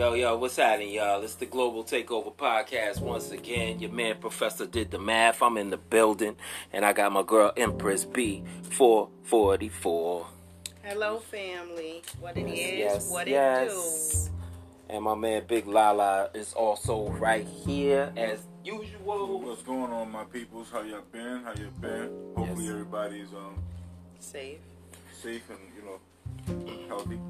Yo, yo, what's happening, y'all? It's the Global Takeover Podcast once again. Your man, Professor, did the math. I'm in the building, and I got my girl, Empress B, 444. Hello, family. What it is, yes, what yes. And my man, Big Lala, is also right here as usual. What's going on, my peoples? How y'all been? How y'all been? Hopefully Yes. everybody's um? Safe. safe and you know healthy.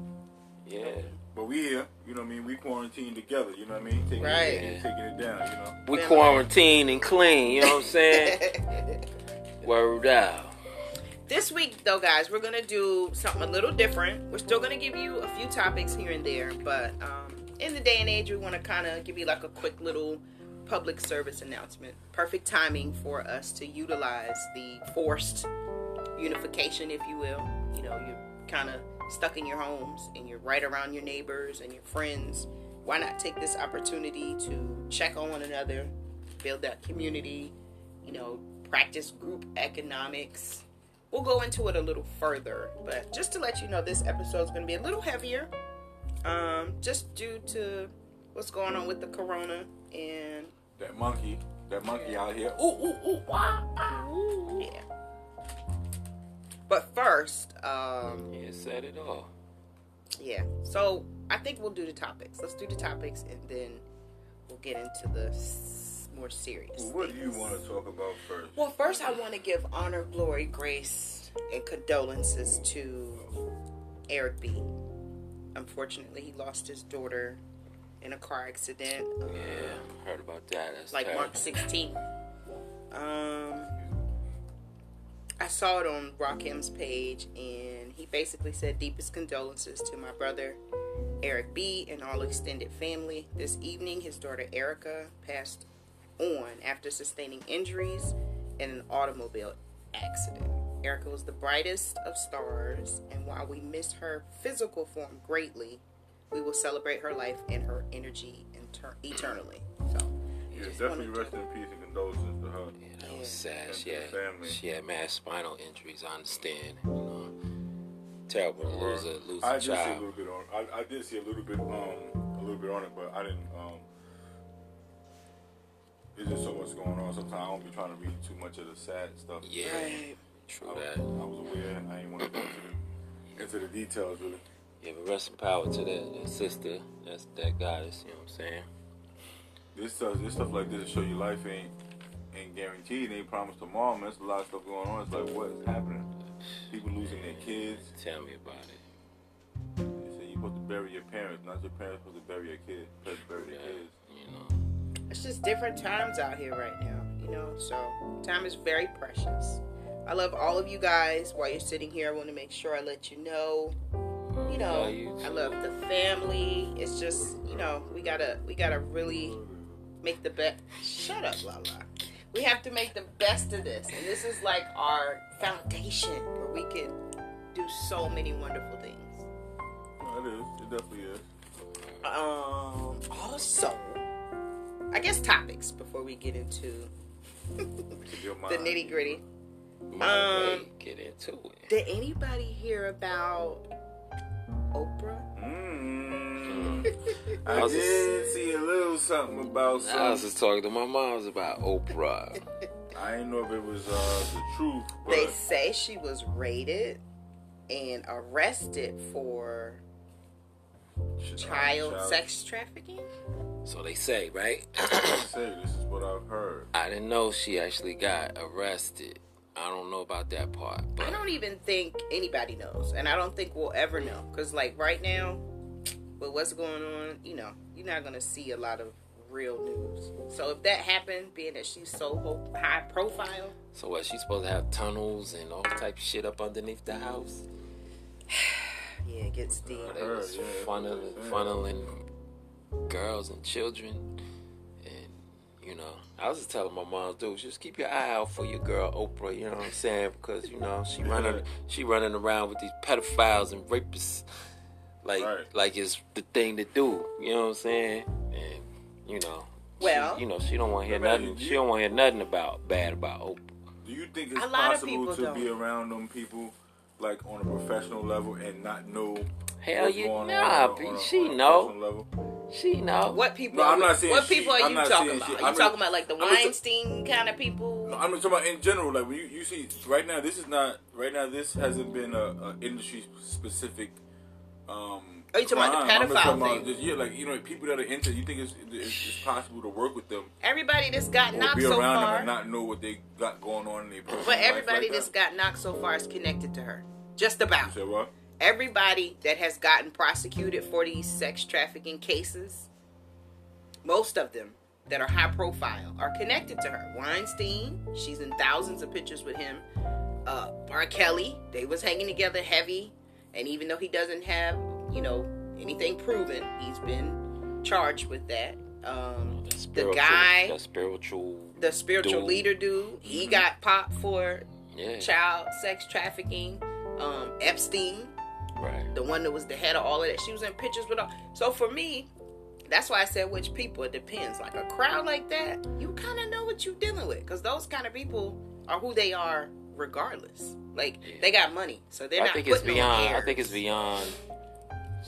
Yeah. But we here, you know what I mean? We quarantined together, you know what I mean? Taking Right. it, taking it down, you know. We Family. quarantine and clean, you know what I'm saying? Word out. this week, though, guys, we're gonna do something a little different. We're still gonna give you a few topics here and there, but um, in the day and age, we want to kind of give you like a quick little public service announcement. Perfect timing for us to utilize the forced unification, if you will. You know, you're kind of stuck in your homes and you're right around your neighbors and your friends. Why not take this opportunity to check on one another, build that community, you know, practice group economics? We'll go into it a little further, but just to let you know, this episode is going to be a little heavier, um, just due to what's going on with the corona and That monkey, that monkey out here. Ooh, ooh, ooh, wah, ah. yeah. But first, um, Yeah, said it all. Yeah. So I think we'll do the topics. Let's do the topics and then we'll get into the s- more serious. What do you want to talk about first? Well, first I want to give honor, glory, grace, and condolences to Eric B. Unfortunately, he lost his daughter in a car accident. um, Yeah, heard about that. That's like terrible. March 16th. Um, I saw it on Rakim's page, and he basically said deepest condolences to my brother Eric B and all extended family. This evening, his daughter Erica passed on after sustaining injuries in an automobile accident. Erica was the brightest of stars, and while we miss her physical form greatly, we will celebrate her life and her energy inter- eternally. So, Yeah, just definitely wanted to- rest in peace and condolences to her. Yeah, that was sad. And She had, family. she had mass spinal injuries. I understand. You know, terrible to lose a lose I a did see a little bit on. I, I did see a little bit, um, a little bit on it, but I didn't. Um, there's just so much going on. Sometimes I don't be trying to read too much of the sad stuff. Yeah, Right. true I, that. I was aware. and I didn't want to go into the, into the details really. Yeah, but rest in power to that, the sister. That's that goddess. You know what I'm saying? This stuff, this stuff like this to show you life ain't ain't guaranteed. Ain't promised tomorrow. Man, there's a lot of stuff going on. It's like what is happening? People losing their kids. Tell me about it. They say you're supposed to bury your parents, not your parents supposed to bury your kids. Supposed to bury their Yeah, kids. you know. it's just different times out here right now, you know. So time is very precious. I love all of you guys. While you're sitting here, I want to make sure I let you know. You know, I love the family. It's just, you know, we gotta, we gotta really make the best. Shut up, Lala. We have to make the best of this, and this is like our foundation where we can do so many wonderful things. No, it is. It definitely is. Um, also, I guess topics before we get into the nitty gritty. Might Um, get into it. Did anybody hear about Oprah? Mm. I I was did see a little something about I was just talking to my mom's about Oprah. I didn't know if it was uh, the truth, but They say she was raided and arrested for child sex trafficking. So they say, right? They say this is what I've heard. I didn't know she actually got arrested. I don't know about that part, but I don't even think anybody knows, and I don't think we'll ever know. Cause like right now, with what's going on, you know, you're not gonna see a lot of real news. So if that happened, being that she's so high profile, so what? She's supposed to have tunnels and all type of shit up underneath the house. yeah, it gets deep. They was yeah. funneling, funneling girls and children, and you know, I was just telling my mom, dude, just keep your eye out for your girl Oprah. You know what I'm saying? Because you know she running, she running around with these pedophiles and rapists, like Right. like it's the thing to do. You know what I'm saying? And you know, she- Well- you know, she don't want to hear nothing. you- She don't want to hear nothing about bad about Oprah. Do you think it's A lot of possible to don't. be around them people like on a professional level and not know Hell what's yeah, going nah, on, B, on she on a know. level? She know. What people? No, I'm are, not saying What she- people are I'm you talking about? she- Are you I'm talking just- about like the I'm just- Weinstein kind of people? No, I'm talking about in general. Like when you, you see right now, this is not right now. This hasn't been a, a industry specific. Um, Are you talking about the crime. I'm just pedophile about thing? yeah, like you know, people that are into. You think it's, it's, it's possible to work with them Everybody that's got knocked be so around them far, and not know what they got going on in their personal but everybody like that's that? got knocked so far is connected to her. Just about. You what? everybody that has gotten prosecuted for these sex trafficking cases, most of them that are high profile are connected to her. Weinstein, she's in thousands of pictures with him. Uh, R. Kelly, they was hanging together heavy, and even though he doesn't have, you know, anything proven, he's been charged with that. Um, The the guy, the spiritual, the spiritual dude. leader dude, he Mhm. got popped for yeah, child sex trafficking. Um, Epstein, right. the one that was the head of all of that. She was in pictures with all. So for me, that's why I said which people. It depends. Like a crowd like that, you kind of know what you're dealing with because those kind of people are who they are regardless. Like Yeah. they got money, so they're not I not think it's beyond. I think it's beyond.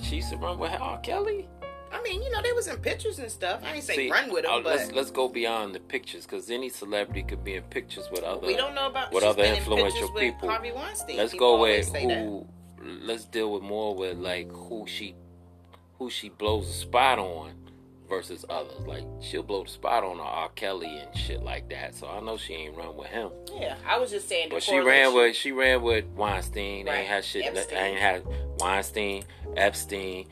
She used to run with R. Kelly. I mean, you know, they was in pictures and stuff. I ain't say See, run with uh, them, but let's let's go beyond the pictures because any celebrity could be in pictures with other. we don't know about. with other in influential people. Harvey Weinstein. Let's People go with say that. who. Let's deal with more with like who she, who she blows the spot on, versus others. Like she'll blow the spot on R. Kelly and shit like that. So I know she ain't run with him. Yeah, I was just saying. But she ran with she ran with Weinstein. Right. ain't had shit. Epstein. Ain't had Weinstein, Epstein,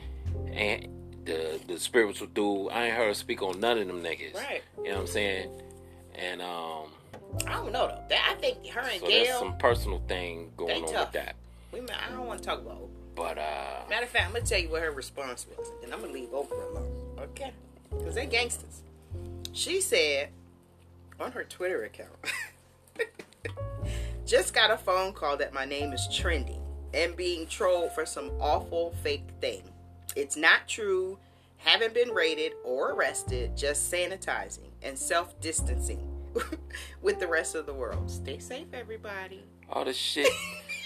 and the the spiritual dude. I ain't heard her speak on none of them niggas. Right. You know what I'm saying? And um, I don't know though. That, I think her and so there's some personal thing going on with that. We, I don't want to talk about. Oprah. But uh, Matter of fact, I'm gonna tell you what her response was, and I'm gonna leave Oprah alone, okay? Because they gangsters. She said on her Twitter account, just got a phone call that my name is trending and being trolled for some awful fake thing. It's not true. Haven't been raided or arrested. Just sanitizing and self distancing with the rest of the world. Stay safe, everybody. all the shit,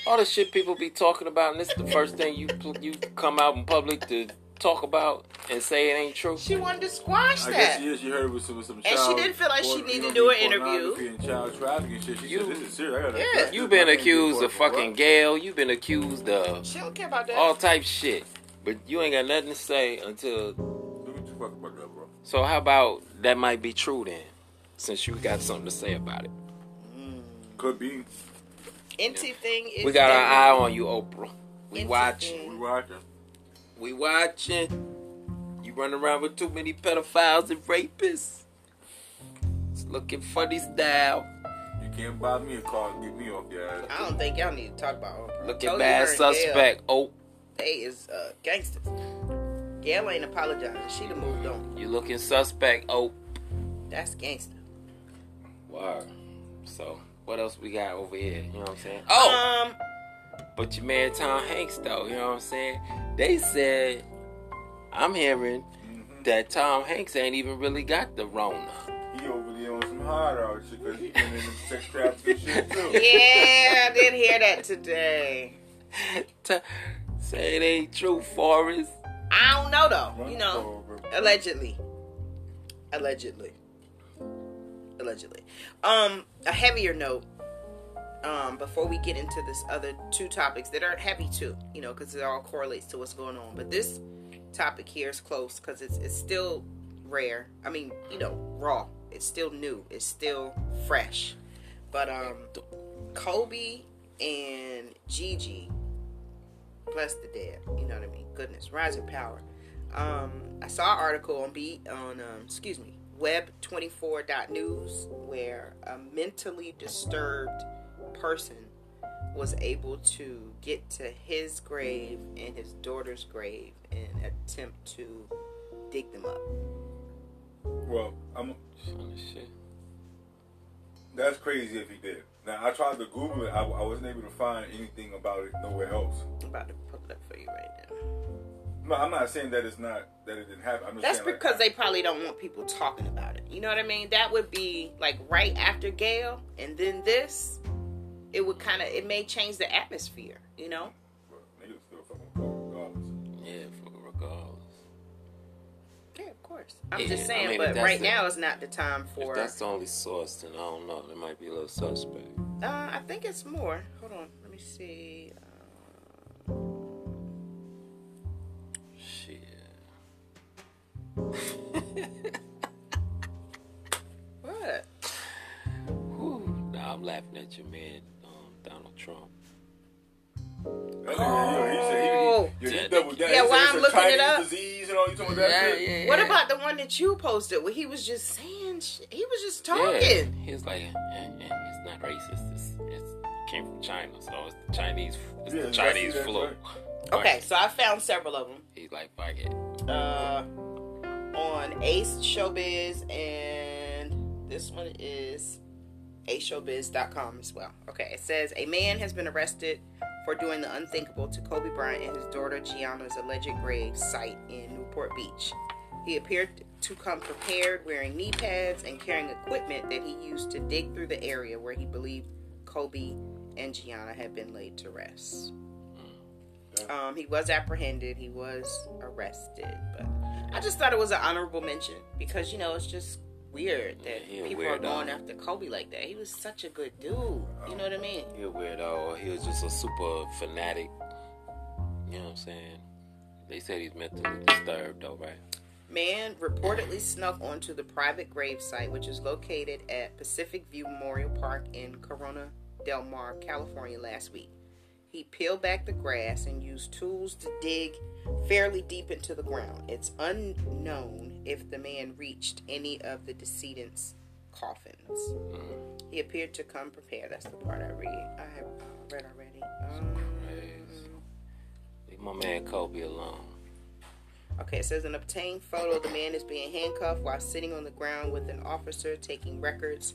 all the shit people be talking about, and this is the first thing you you come out in public to talk about and say it ain't true. She wanted to squash I that. guess she, is, she heard it with some, with some she child. didn't feel like she needed to do an interview. And child trafficking shit. She you, said, this is serious. I yeah. You've been I can't get accused of fucking what?" Gayle. You've been accused of She don't care about that. all type shit, but you ain't got nothing to say until. Look what you fuck about that, bro. So how about that might be true then, since you got something to say about it. Mm. Could be. Empty thing is We got our eye on you, Oprah. We watch. We watching. We watching. You run around with too many pedophiles and rapists. It's looking funny style. You can't buy me a car and get me off your ass. I don't think y'all need to talk about Oprah. Looking Told you bad her Gayle, suspect. Oh, They is uh, gangsters. Gayle ain't apologizing. She done moved on. you looking suspect. Oh, That's gangster. wow. So what else we got over here? You know what I'm saying? Oh, Um, but your man Tom Hanks though. You know what I'm saying? They said I'm hearing Mhm. that Tom Hanks ain't even really got the Rona. He over there on some hard out shit because he been in the sex trafficking shit too. yeah, I did hear that today. T- Say it ain't true, Forrest. I don't know though. Run You know, over. allegedly. Allegedly. Allegedly. Um, a heavier note. Um, before we get into this other two topics that are heavy too, you know, because it all correlates to what's going on. But this topic here is close because it's it's still rare. I mean, you know, raw. It's still new. It's still fresh. But um, Kobe and Gigi, bless the dead. You know what I mean? Goodness, rising power. Um, I saw an article on beat on um, excuse me web24.news where a mentally disturbed person was able to get to his grave and his daughter's grave and attempt to dig them up. Well, I'm. Funny shit. That's crazy if he did. Now I tried to Google it. I, I wasn't able to find anything about it nowhere else. I'm about to pull it up for you right now. No, I'm not saying that it's not that it didn't happen. I'm just That's saying, like, because they probably don't want people talking about it. You know what I mean? That would be like right after Gayle and then this. It would kind of it may change the atmosphere. You know? But niggas still fucking. Yeah, fuck regardless. Yeah, of course. I'm Yeah, just I saying, mean, but right the- now is not the time for. If for. that's the only source, then I don't know. That might be a little suspect. Uh, I think it's more. Hold on, let me see. Uh, Shit. what? Whew. Nah, I'm laughing at your man, Donald Trump. That nigga, he he- Oh. he, yo, Yeah, doubled down. yeah, He I'm looking it up- disease and all you talking about that shit? What about the one that you posted where he was just saying shit? He was just Yeah. talking. He was like, eh, it's not racist. It's, it's it came from China, so it's the Chinese. It's Yeah, the Chinese that's flu. right. Okay, so I found several of them. He's like, fuck it. uh, on Ace Showbiz, and this one is aceshowbiz.com as well. Okay, it says a man has been arrested for doing the unthinkable to Kobe Bryant and his daughter Gianna's alleged grave site in Newport Beach. He appeared to come prepared, wearing knee pads and carrying equipment that he used to dig through the area where he believed Kobe and Gianna had been laid to rest. Um, he was apprehended. He was arrested, but I just thought it was an honorable mention because you know it's just weird that Yeah, people are going after Kobe like that. He was such a good dude. You know what I mean? He a weirdo. He was just a super fanatic. You know what I'm saying? They said he's mentally disturbed, though, right? Man reportedly snuck onto the private grave site, which is located at Pacific View Memorial Park in Corona Del Mar, California, last week. He peeled back the grass and used tools to dig fairly deep into the ground. It's unknown if the man reached any of the decedent's coffins. He appeared to come prepared. That's the part I read. I have uh, read already. Um, Leave my man Kobe alone. Okay, it says an obtained photo of the man is being handcuffed while sitting on the ground with an officer taking records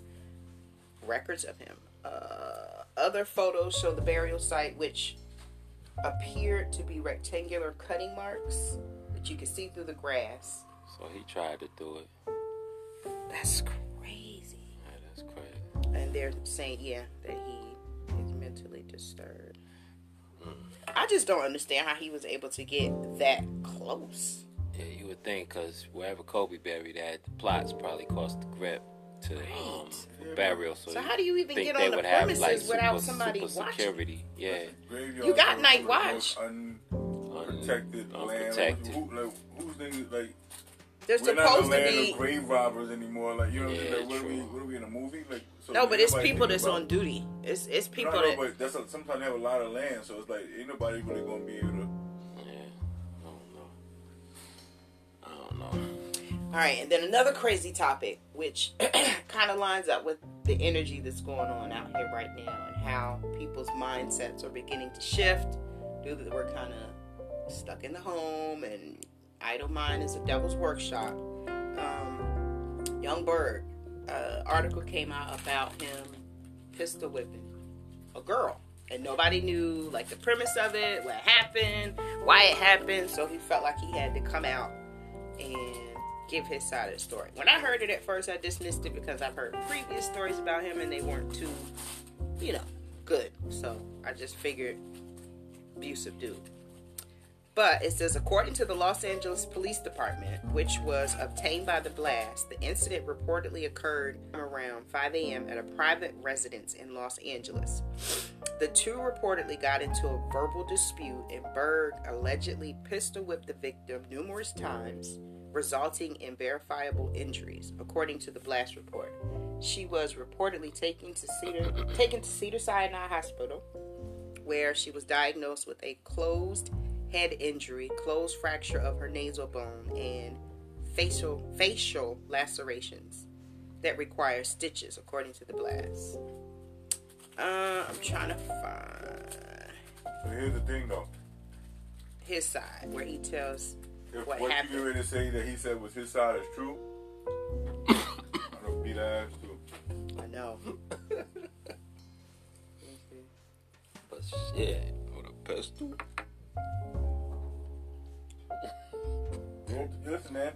records of him. Uh, other photos show the burial site, which appeared to be rectangular cutting marks that you can see through the grass. So he tried to do it. That's crazy. Yeah, that's crazy. And they're saying, yeah, that he is mentally disturbed. I just don't understand how he was able to get that close. Yeah, you would think because wherever Kobe buried at, the plots probably cost the grip to um for burial. So, So how do you even get on the would have, premises like, without somebody super watching? security? Yeah, You got night watch. most Unprotected land. unprotected. Who, like, who's niggas, like, There's we're not in supposed the to be of grave robbers anymore. Like, you know what I'm Yeah. Like, what, are we, what are we in a movie? Like, so no, but it's people that's about- on duty. It's it's people no, no, that but that's a, sometimes they have a lot of land, so it's like ain't nobody really gonna be able to. yeah. I don't know. I don't know. All right, and then another crazy topic, which kind of lines up with the energy that's going on out here right now, and how people's mindsets are beginning to shift due to we're kind of stuck in the home, and idle mind is a devil's workshop. Um, Yung Berg, uh, article came out about him pistol whipping a girl, and nobody knew like the premise of it, what happened, why it happened. So he felt like he had to come out and give his side of the story. When I heard it at first, I dismissed it because I've heard previous stories about him and they weren't too, you know, good. So I just figured abusive dude. But it says, according to the Los Angeles Police Department, which was obtained by the blast, the incident reportedly occurred around 5 a.m. at a private residence in Los Angeles. The two reportedly got into a verbal dispute, and Berg allegedly pistol whipped the victim numerous times, resulting in verifiable injuries, according to the blast report. She was reportedly taken to Cedar taken to Cedar Sinai Hospital, where she was diagnosed with a closed head injury, closed fracture of her nasal bone, and facial facial lacerations that require stitches, according to the blast. Uh, I'm trying to find So here's the thing, though. his side where he tells If What what, happened? you get ready to say that he said was his side is true, I'm gonna beat ass too. I know. But shit, with a pistol. Listen, man.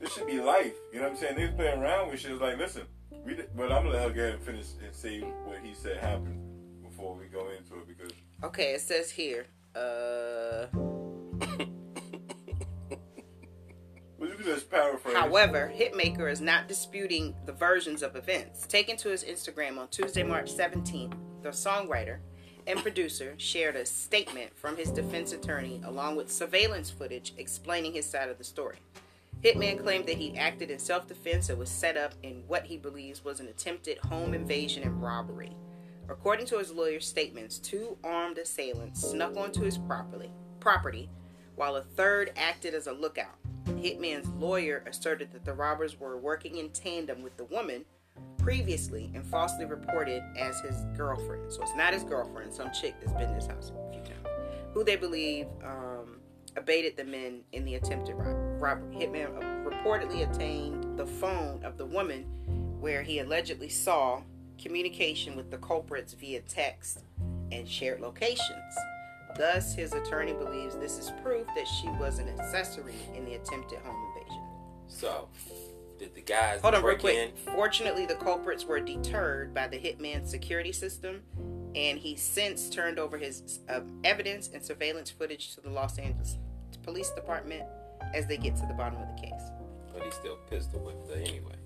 this should be life. You know what I'm saying? They was playing around with shit. It's like, listen, we did, but I'm gonna let her go ahead and finish and see what he said happened before we go into it because Okay, it says here. Uh, just paraphrase. However, Hitmaka is not disputing the versions of events. Taken to his Instagram on Tuesday, March 17th, the songwriter and producer shared a statement from his defense attorney along with surveillance footage explaining his side of the story. Hitman claimed that he acted in self defense and was set up in what he believes was an attempted home invasion and robbery. According to his lawyer's statements, two armed assailants snuck onto his property, property while a third acted as a lookout. Hitman's lawyer asserted that the robbers were working in tandem with the woman previously and falsely reported as his girlfriend. So it's not his girlfriend, some chick that's been in his house a few times, who they believe um, abated the men in the attempted robbery. Hitman reportedly obtained the phone of the woman where he allegedly saw communication with the culprits via text and shared locations. Thus, his attorney believes this is proof that she was an accessory in the attempted home invasion. So, did the guys hold on real quick? in? Fortunately, the culprits were deterred by the hitman's security system, and he since turned over his uh, evidence and surveillance footage to the Los Angeles Police Department as they get to the bottom of the case. But he still pistol whipped her anyway.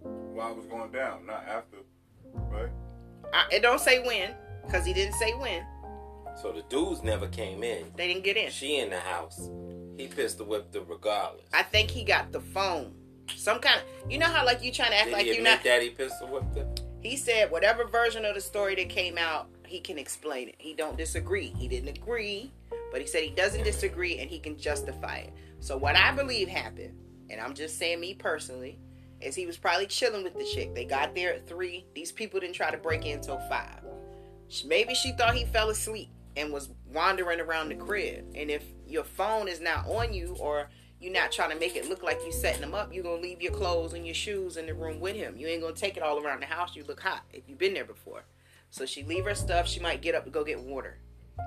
While it was going down, not after, right? I, it don't say when, because he didn't say when. So the dudes never came in. They didn't get in. She in the house. He pistol whipped her regardless. I think he got the phone. Some kind of, you know how like you trying to act Did like admit not. that he pistol whipped her? He said whatever version of the story that came out, he can explain it. He don't disagree. He didn't agree, but he said he doesn't disagree and he can justify it. So what I believe happened, and I'm just saying me personally, is he was probably chilling with the chick. They got there at three. These people didn't try to break in until five. Maybe she thought he fell asleep and was wandering around the crib. And if your phone is not on you or you're not trying to make it look like you're setting him up, you're gonna leave your clothes and your shoes in the room with him. You ain't gonna take it all around the house. You look hot if you've been there before. So she leave her stuff. She might get up to go get water.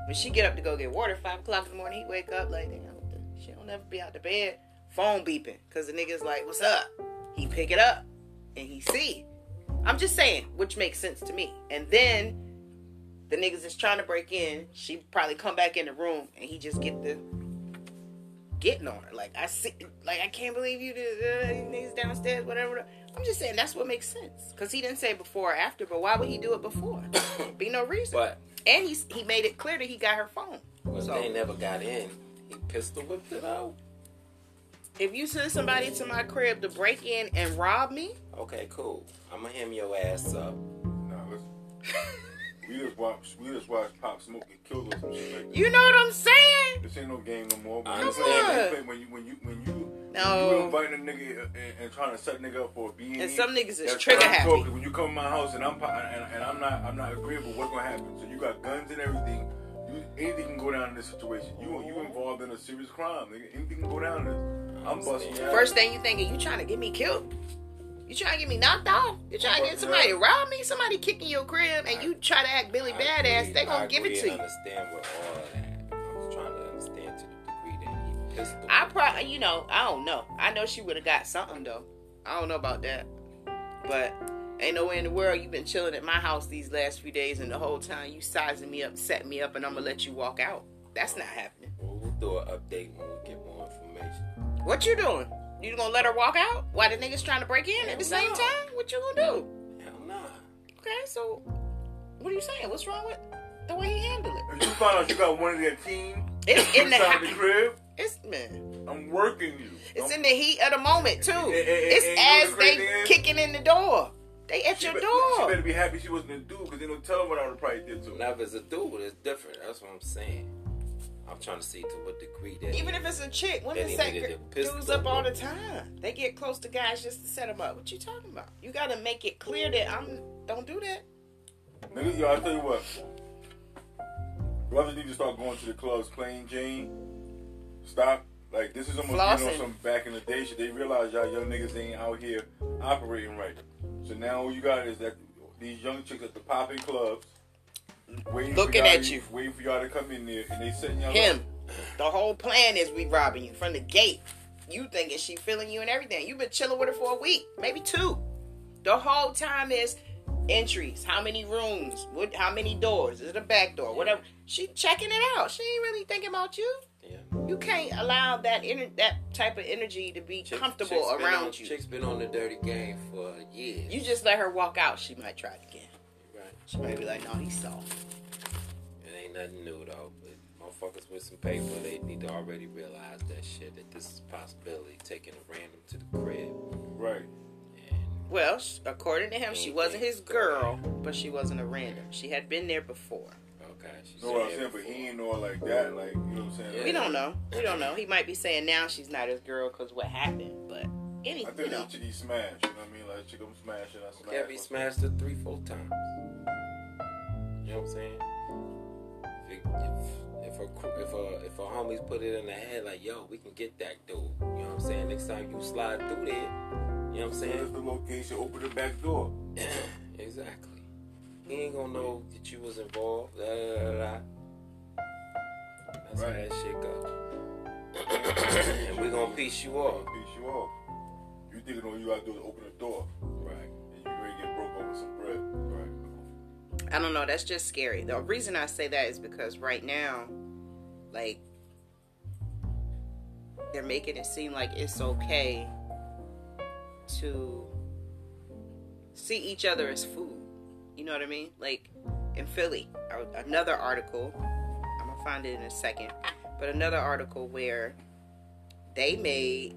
When she get up to go get water, five o'clock in the morning, he wake up like, damn, she don't ever be out the bed. Phone beeping, cause the nigga's like, what's up? He pick it up, and he see. I'm just saying, which makes sense to me. And then the niggas is trying to break in. She probably come back in the room, and he just get the getting on her. Like I see, like I can't believe you, the uh, niggas downstairs, whatever. I'm just saying that's what makes sense. Cause he didn't say before or after, but why would he do it before? Be no reason. But and he he made it clear that he got her phone. when So- they never got in, he pistol whipped it out. If you send somebody to my crib to break in and rob me, Okay, cool. I'ma hem your ass up. Nah, listen. we just watch, we just watch Pop Smoke get killed or some shit like that. you know what I'm saying? This ain't no game no more. When you play- understand. when you play- When you when you when you No. you inviting a nigga and, and trying to set a nigga up for a B And some niggas is trigger happy. talking. When you come to my house and I'm and, and I'm not I'm not agreeable, what's gonna happen? So you got guns and everything. You, anything can go down in this situation. You you involved in a serious crime, nigga. Anything can go down in this. I'm busting. First thing you thinking, you trying to get me killed? You trying to get me knocked off? You trying to get somebody to rob me? Somebody kicking your crib and you try to act Billy I Badass? agree- They gonna I give it to you. understand with all that. I was trying to understand to the degree that he. I probably, you know, I don't know. I know she would have got something though. I don't know about that, but ain't no way in the world you've been chilling at my house these last few days, and the whole time you sizing me up, setting me up, and I'm gonna let you walk out. That's not happening. Well, we'll do an update when we get more information. What you doing? You gonna let her walk out while the niggas trying to break in at the same No. time? What you gonna do? Hell nah. Okay, so what are you saying? What's wrong with the way he handled it? If you find out you got one of their team It's in the inside the crib, It's man. I'm working you. It's in the heat of the moment too. And- and- and- It's and as the they is? kicking in the door. They at She, your be- she better be happy she wasn't a dude because they don't tell her what I would probably did to her. Now, if it's a dude, it's different. That's what I'm saying. I'm trying to see to what degree that. Even if it's a chick, women That he set needed a pistol. dudes up all the time. They get close to guys just to set them up. What you talking about? You gotta make it clear that I'm. Don't do that. Nigga, yo, I tell you what. Brothers need to start going to the clubs plain Jane. Stop. Like this is almost you know Flossing. some back in the day shit. They realize y'all young niggas ain't out here operating right. So now all you got is that these young chicks at the popping clubs waiting Looking at you. waiting for y'all to come in there, and they setting y'all Him. up. The whole plan is we robbing you from the gate. You thinking she feeling you and everything. You've been chilling with her for a week, maybe two. The whole time is entries, how many rooms, what, how many doors, is it a back door, whatever. She checking it out. She ain't really thinking about you. Yeah. You can't allow that ener- that type of energy to be Chicks- comfortable around on- you. Chicks been on the dirty game for years. You just let her walk out. She might try it again. Right. She might be like, "No, he's soft." It ain't nothing new though. But motherfuckers with some paper, they need to already realize that shit. That this is a possibility. Taking a random to the crib. Right. And Well, according to him, she wasn't his girl, but she wasn't a random. She had been there before. okay, she's know what I'm there saying? But he ain't know her like that. Like, you know what I'm saying? Yeah. We don't know. We don't know. He might be saying now she's not his girl because what happened, but any, I you think know. that chick he smashed. You know what I mean? Like, chick I'm smashing, I smash. Yeah, be smashed her three, four times. You know what I'm saying? If if, if a if a if a homies put it in the head like, yo, we can get that dude. You know what I'm saying? Next time you slide through there, you know what I'm saying? saying? the location. Open the back door. exactly. He ain't gonna know that you was involved. Da, da, da, da. That's how that shit go. and we gonna piece you off. Piece you off. You thinking all you gotta do is open the door, Right. and you ready to get broke over some bread. Right. I don't know. That's just scary. The reason I say that is because right now, like, they're making it seem like it's okay to see each other as food. You know what I mean? Like in Philly, another article. I'm gonna find it in a second, but another article where they made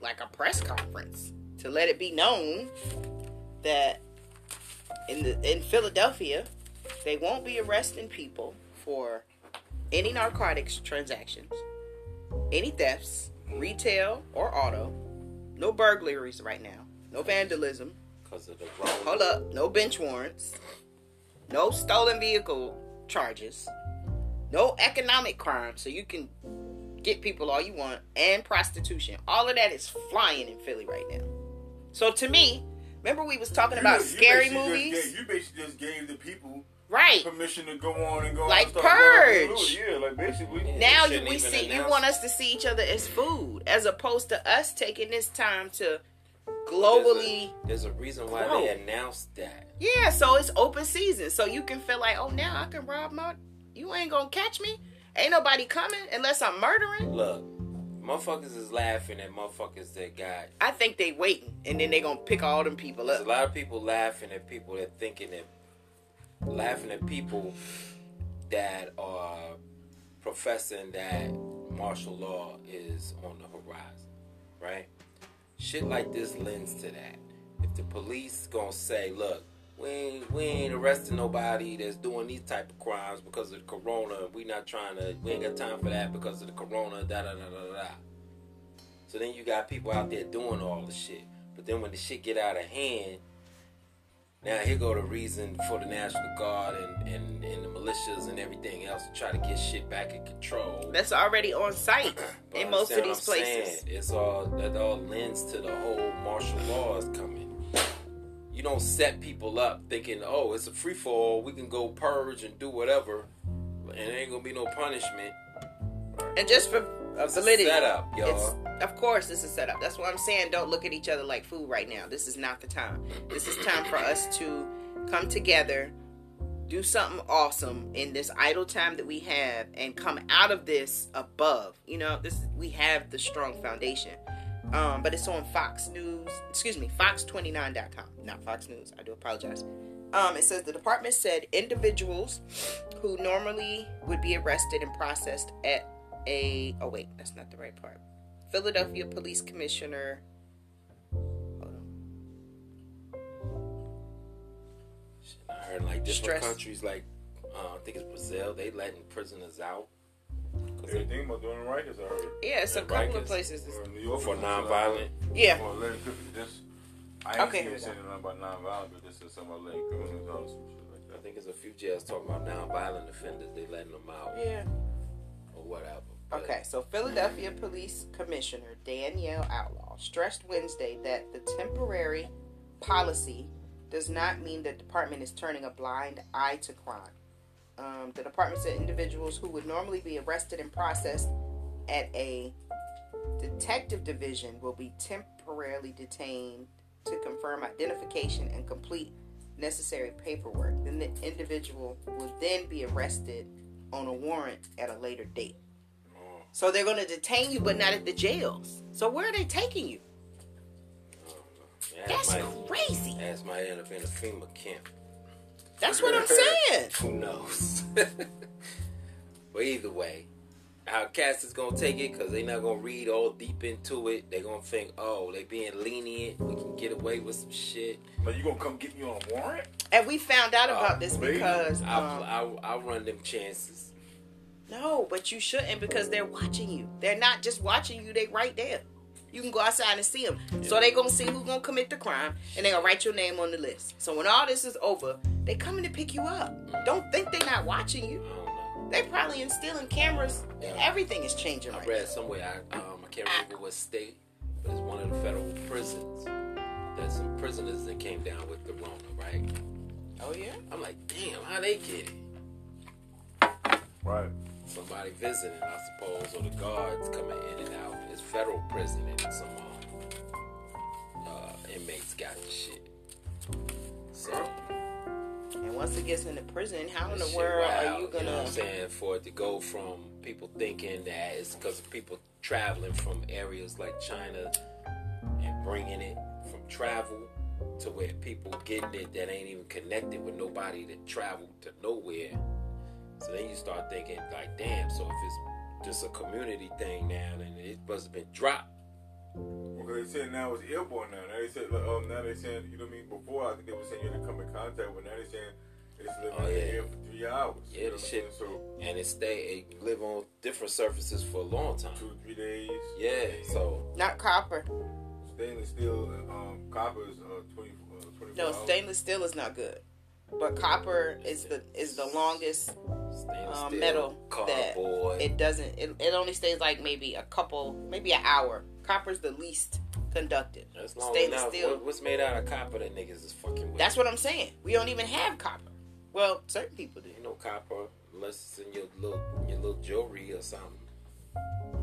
like a press conference to let it be known that in the in Philadelphia, they won't be arresting people for any narcotics transactions, any thefts, retail or auto, no burglaries right now, no vandalism. Cause of the wrong. Hold up, no bench warrants, no stolen vehicle charges, no economic crime, so you can get people all you want, and prostitution. All of that is flying in Philly right now. So to me, remember we was talking about You- you scary basically just movies, gave- you basically just gave the people right? permission to go on and go Like and Purge. Yeah, like basically. Now you, we even see you want us to see each other as food as opposed to us taking this time to There's globally a, there's a reason why grow. they announced that. yeah so it's open season so you can feel like oh now i can rob my you ain't gonna catch me ain't nobody coming unless i'm murdering Look, motherfuckers is laughing at motherfuckers that got. i think they waiting and then they gonna pick all them people There's a lot of people laughing at people that thinking that laughing at people that are professing that martial law is on the horizon, right? Shit like this lends to that. If the police gonna say, look, we ain't, we ain't arresting nobody that's doing these type of crimes because of the corona. We not trying to. We ain't got time for that because of the corona. Da da da da da. So then you got people out there doing all the shit. But then when the shit get out of hand, now here go the reason for the National Guard and, and, and the militias and everything else to try to get shit back in control. that's already on site in most of these places saying? It's all that all lends to the whole martial laws coming. You don't set people up thinking, oh, it's a free fall. We can go purge and do whatever, and there ain't gonna be no punishment. and just for It's a validity setup, y'all. of course, this is set up. That's what I'm saying. Don't look at each other like food right now. This is not the time. This is time for us to come together, do something awesome in this idle time that we have, and come out of this above. You know, this we have the strong foundation. Um, but it's on Fox News. Excuse me, Fox29.com, not Fox News. I do apologize. Um, it says the department said individuals who normally would be arrested and processed at a oh wait that's not the right part philadelphia police commissioner hold on I heard like different Stress. countries, like uh, I think it's Brazil, they letting prisoners out 'cause They they- think about doing Rikers, I heard. yeah it's a And couple of places Or in New York for or nonviolent. yeah Or letting criminals just. I ain't Okay, okay, here we seen go. nothing about nonviolent, but this is something about letting criminals out some shit like I that. think there's a few jails talking about nonviolent offenders. They letting them out yeah or whatever. But okay so philadelphia police commissioner danielle outlaw stressed wednesday that the temporary policy does not mean the department is turning a blind eye to crime um, the department said individuals who would normally be arrested and processed at a detective division will be temporarily detained to confirm identification and complete necessary paperwork. Then the individual will then be arrested on a warrant at a later date. So they're going to detain you, but not at the jails. So where are they taking you? That's might, crazy. Ass might end up in a FEMA camp. That's what I'm saying. Who knows? but either way, how cast is gonna take it because they're not gonna read all deep into it. They're gonna think, oh, they being lenient. We can get away with some shit. Like you gonna come get me on a warrant? And we found out about Oh, this maybe. because I'll, um, I'll, I'll run them chances. no, but you shouldn't because they're watching you. They're not just watching you; they right there. You can go outside and see them. So they gonna see who's gonna commit the crime, and they gonna write your name on the list. So when all this is over, they coming to pick you up. Don't think they're not watching you. I don't know. They probably instilling cameras. and Everything is changing I right read somewhere. I um, I can't remember what state, but it's one of the federal prisons. There's some prisoners that came down with the Rona, right? Oh yeah. I'm like, damn, how they get it? Right. Somebody visiting, I suppose, or the guards coming in and out. It's federal prison and some um, uh, inmates got the shit. So, And once it gets into prison, how in the world wild, are you You know what gonna? I'm saying? For it to go from people thinking that it's because of people traveling from areas like China and bringing it from travel to where people getting it that ain't even connected with nobody that traveled to nowhere. So then you start thinking like, damn. So if it's just a community thing now, then it must have been dropped. Because they said now it's airborne now. Now they said like, um now they saying you know what I mean. Before I think they were saying you had to come in contact, but now they saying it's living Oh, in the air for three hours. Yeah, you know the shit- So And it stay it live on different surfaces for a long time. two three days. Yeah. So Not copper. stainless steel, um, copper is uh, 20, uh, 24 No, hours. stainless steel is not good. But copper is the is the longest. Um, steel, metal that. It doesn't. It, it only stays like maybe a couple, maybe an hour. Copper's the least conductive. That's long stainless enough. steel. What, what's made out of copper that niggas is fucking with? That's what I'm saying. We don't even have copper. Well, certain people do. Ain't no copper unless it's in your little your little jewelry or something.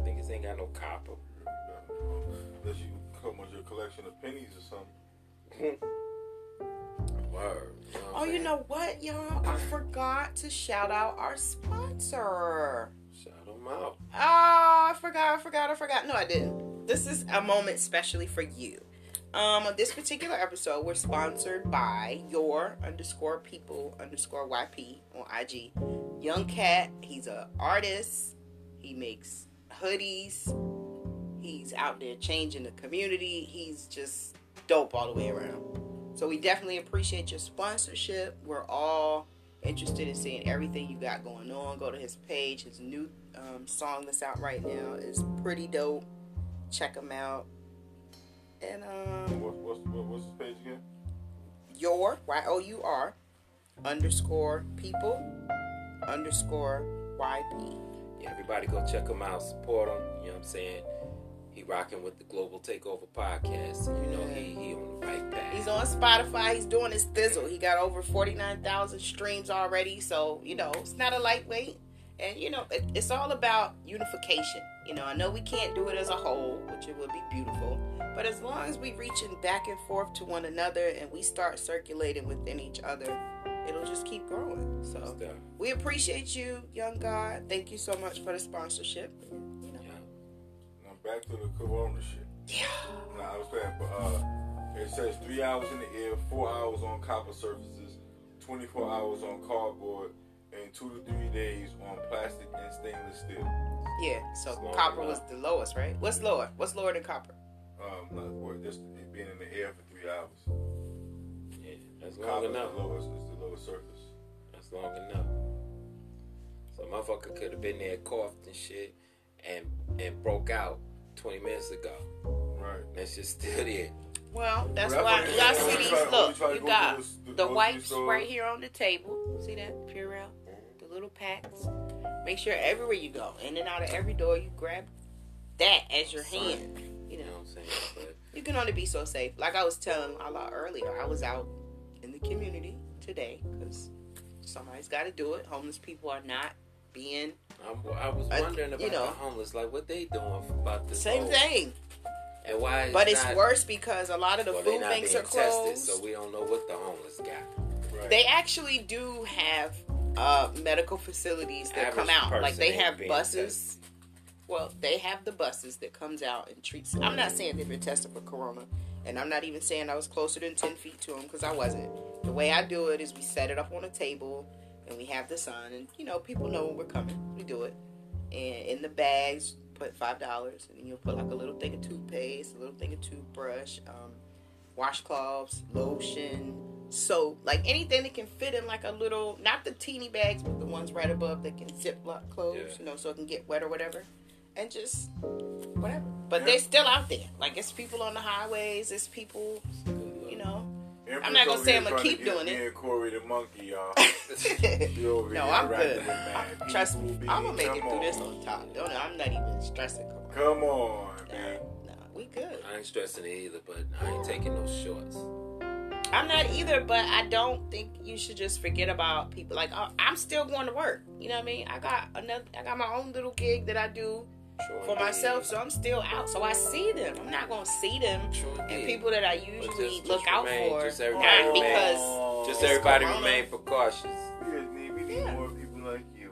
Niggas ain't got no copper. Unless you come with your collection of pennies or something. Word. You know Oh, you know what, y'all? I forgot to shout out our sponsor. Shout them out. Oh, I forgot, I forgot, I forgot. No, I didn't. This is a moment specially for you. Um, on this particular episode, we're sponsored by your underscore people underscore YP on IG. Young Cat, he's a artist. He makes hoodies. He's out there changing the community. He's just dope all the way around. So we definitely appreciate your sponsorship. We're all interested in seeing everything you got going on. Go to his page. His new um, song that's out right now is pretty dope. Check him out. And um, What, what's, what, what's the page again? your Y O U R underscore people underscore YP. Yeah, everybody go check him out, support him. You know what I'm saying? He rocking with the Global Takeover podcast. And you know he he on the right path. He's on Spotify. He's doing his thizzle. He got over 49,000 streams already. So, you know, it's not a lightweight. And, you know, it, it's all about unification. You know, I know we can't do it as a whole, which it would be beautiful. But as long as we reaching back and forth to one another and we start circulating within each other, it'll just keep growing. So we appreciate you, young God. Thank you so much for the sponsorship. Back to the corona shit. yeah. Nah, I was saying, but uh, it says three hours in the air, four hours on copper surfaces, 24 hours on cardboard, and two to three days on plastic and stainless steel. Yeah. So It's copper enough. was the lowest, right? What's lower? What's lower than copper? Um, not, or just it being in the air for three hours. Yeah. That's long Copper is enough. the lowest, is the lowest surface. That's long enough. So motherfucker could have been there, coughed and shit, and and broke out 20 minutes ago. Right. That's just still there. Well, that's Well, why you why- got that's why we CDs. try- we Look, you go got to the- the the wipes uh, right here on the table. See that Purell, the little packs. Make sure everywhere you go, in and out of every door, you grab that as your hand. You You know know, what I'm saying? But you can only be so safe. Like I was telling a lot earlier, I was out in the community today because somebody's got to do it. Homeless people are not being I'm, I was wondering about you know. the homeless, like what they doing about this. same whole- thing. And why? But it's not, worse because a lot of the well, they food not banks being are closed. tested, so we don't know what the homeless got. Right. They actually do have uh, medical facilities that come out. Like they have being buses Well, they have the buses that comes out and treats. I'm not saying they've been tested for corona, and I'm not even saying I was closer than ten feet to them because I wasn't. The way I do it is we set it up on a table, and we have the sign, and you know people know when we're coming. We do it, and in the bags put five dollars, and then you'll put like a little thing of toothpaste, a little thing of toothbrush, um, washcloths, lotion, soap, like anything that can fit in like a little, not the teeny bags, but the ones right above that can zip lock close, Yeah. you know, so it can get wet or whatever, and just whatever. But Yeah. they're still out there. Like it's people on the highways, it's people, you know. Empress I'm not gonna say I'm gonna trying to keep get doing me it. and Corey the monkey, y'all. no, here I'm good. with I- Trust me, I'm gonna B. make it Come through this on. on top. Don't, I'm not even stressing. Come on. Come on, Nah, man. nah, we good. I ain't stressing it either, but I ain't taking no shorts. I'm not either, but I don't think you should just forget about people. Like uh, I'm still going to work. You know what I mean? I got another. I got my own little gig that I do Sure for myself, so I'm still out. So I see them. I'm not gonna see them. Sure And did. people that I usually just- look just out remain- for, just everybody not remain- because. Just everybody corona. remain precautious. We need, Yeah. more people like you,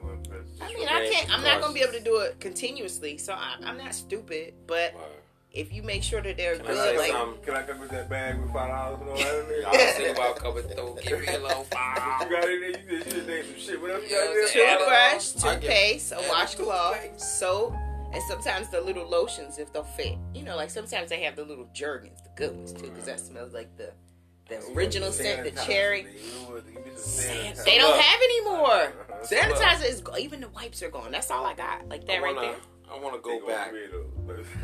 I Just mean, I remain can't. I'm not gonna be able to do it continuously. So I, I'm not stupid. But Word. if you make sure that they're Can good, like something? Can I come with that bag with five dollars and all that in there? I was thinking about coming through, give me a little five. You got it in there? You just, you just name some shit. What else you Yeah, got in there? toothbrush, toothpaste, a washcloth, soap, and sometimes the little lotions if they'll fit. You know, like sometimes they have the little Jergens, the good ones too, because that smells like the the original scent, the cherry. baby. You would- you need some San- sanitizer. They don't have anymore. Sanitizer is go- even the wipes are gone. That's all I got. Like that right wanna, there. I want to go back.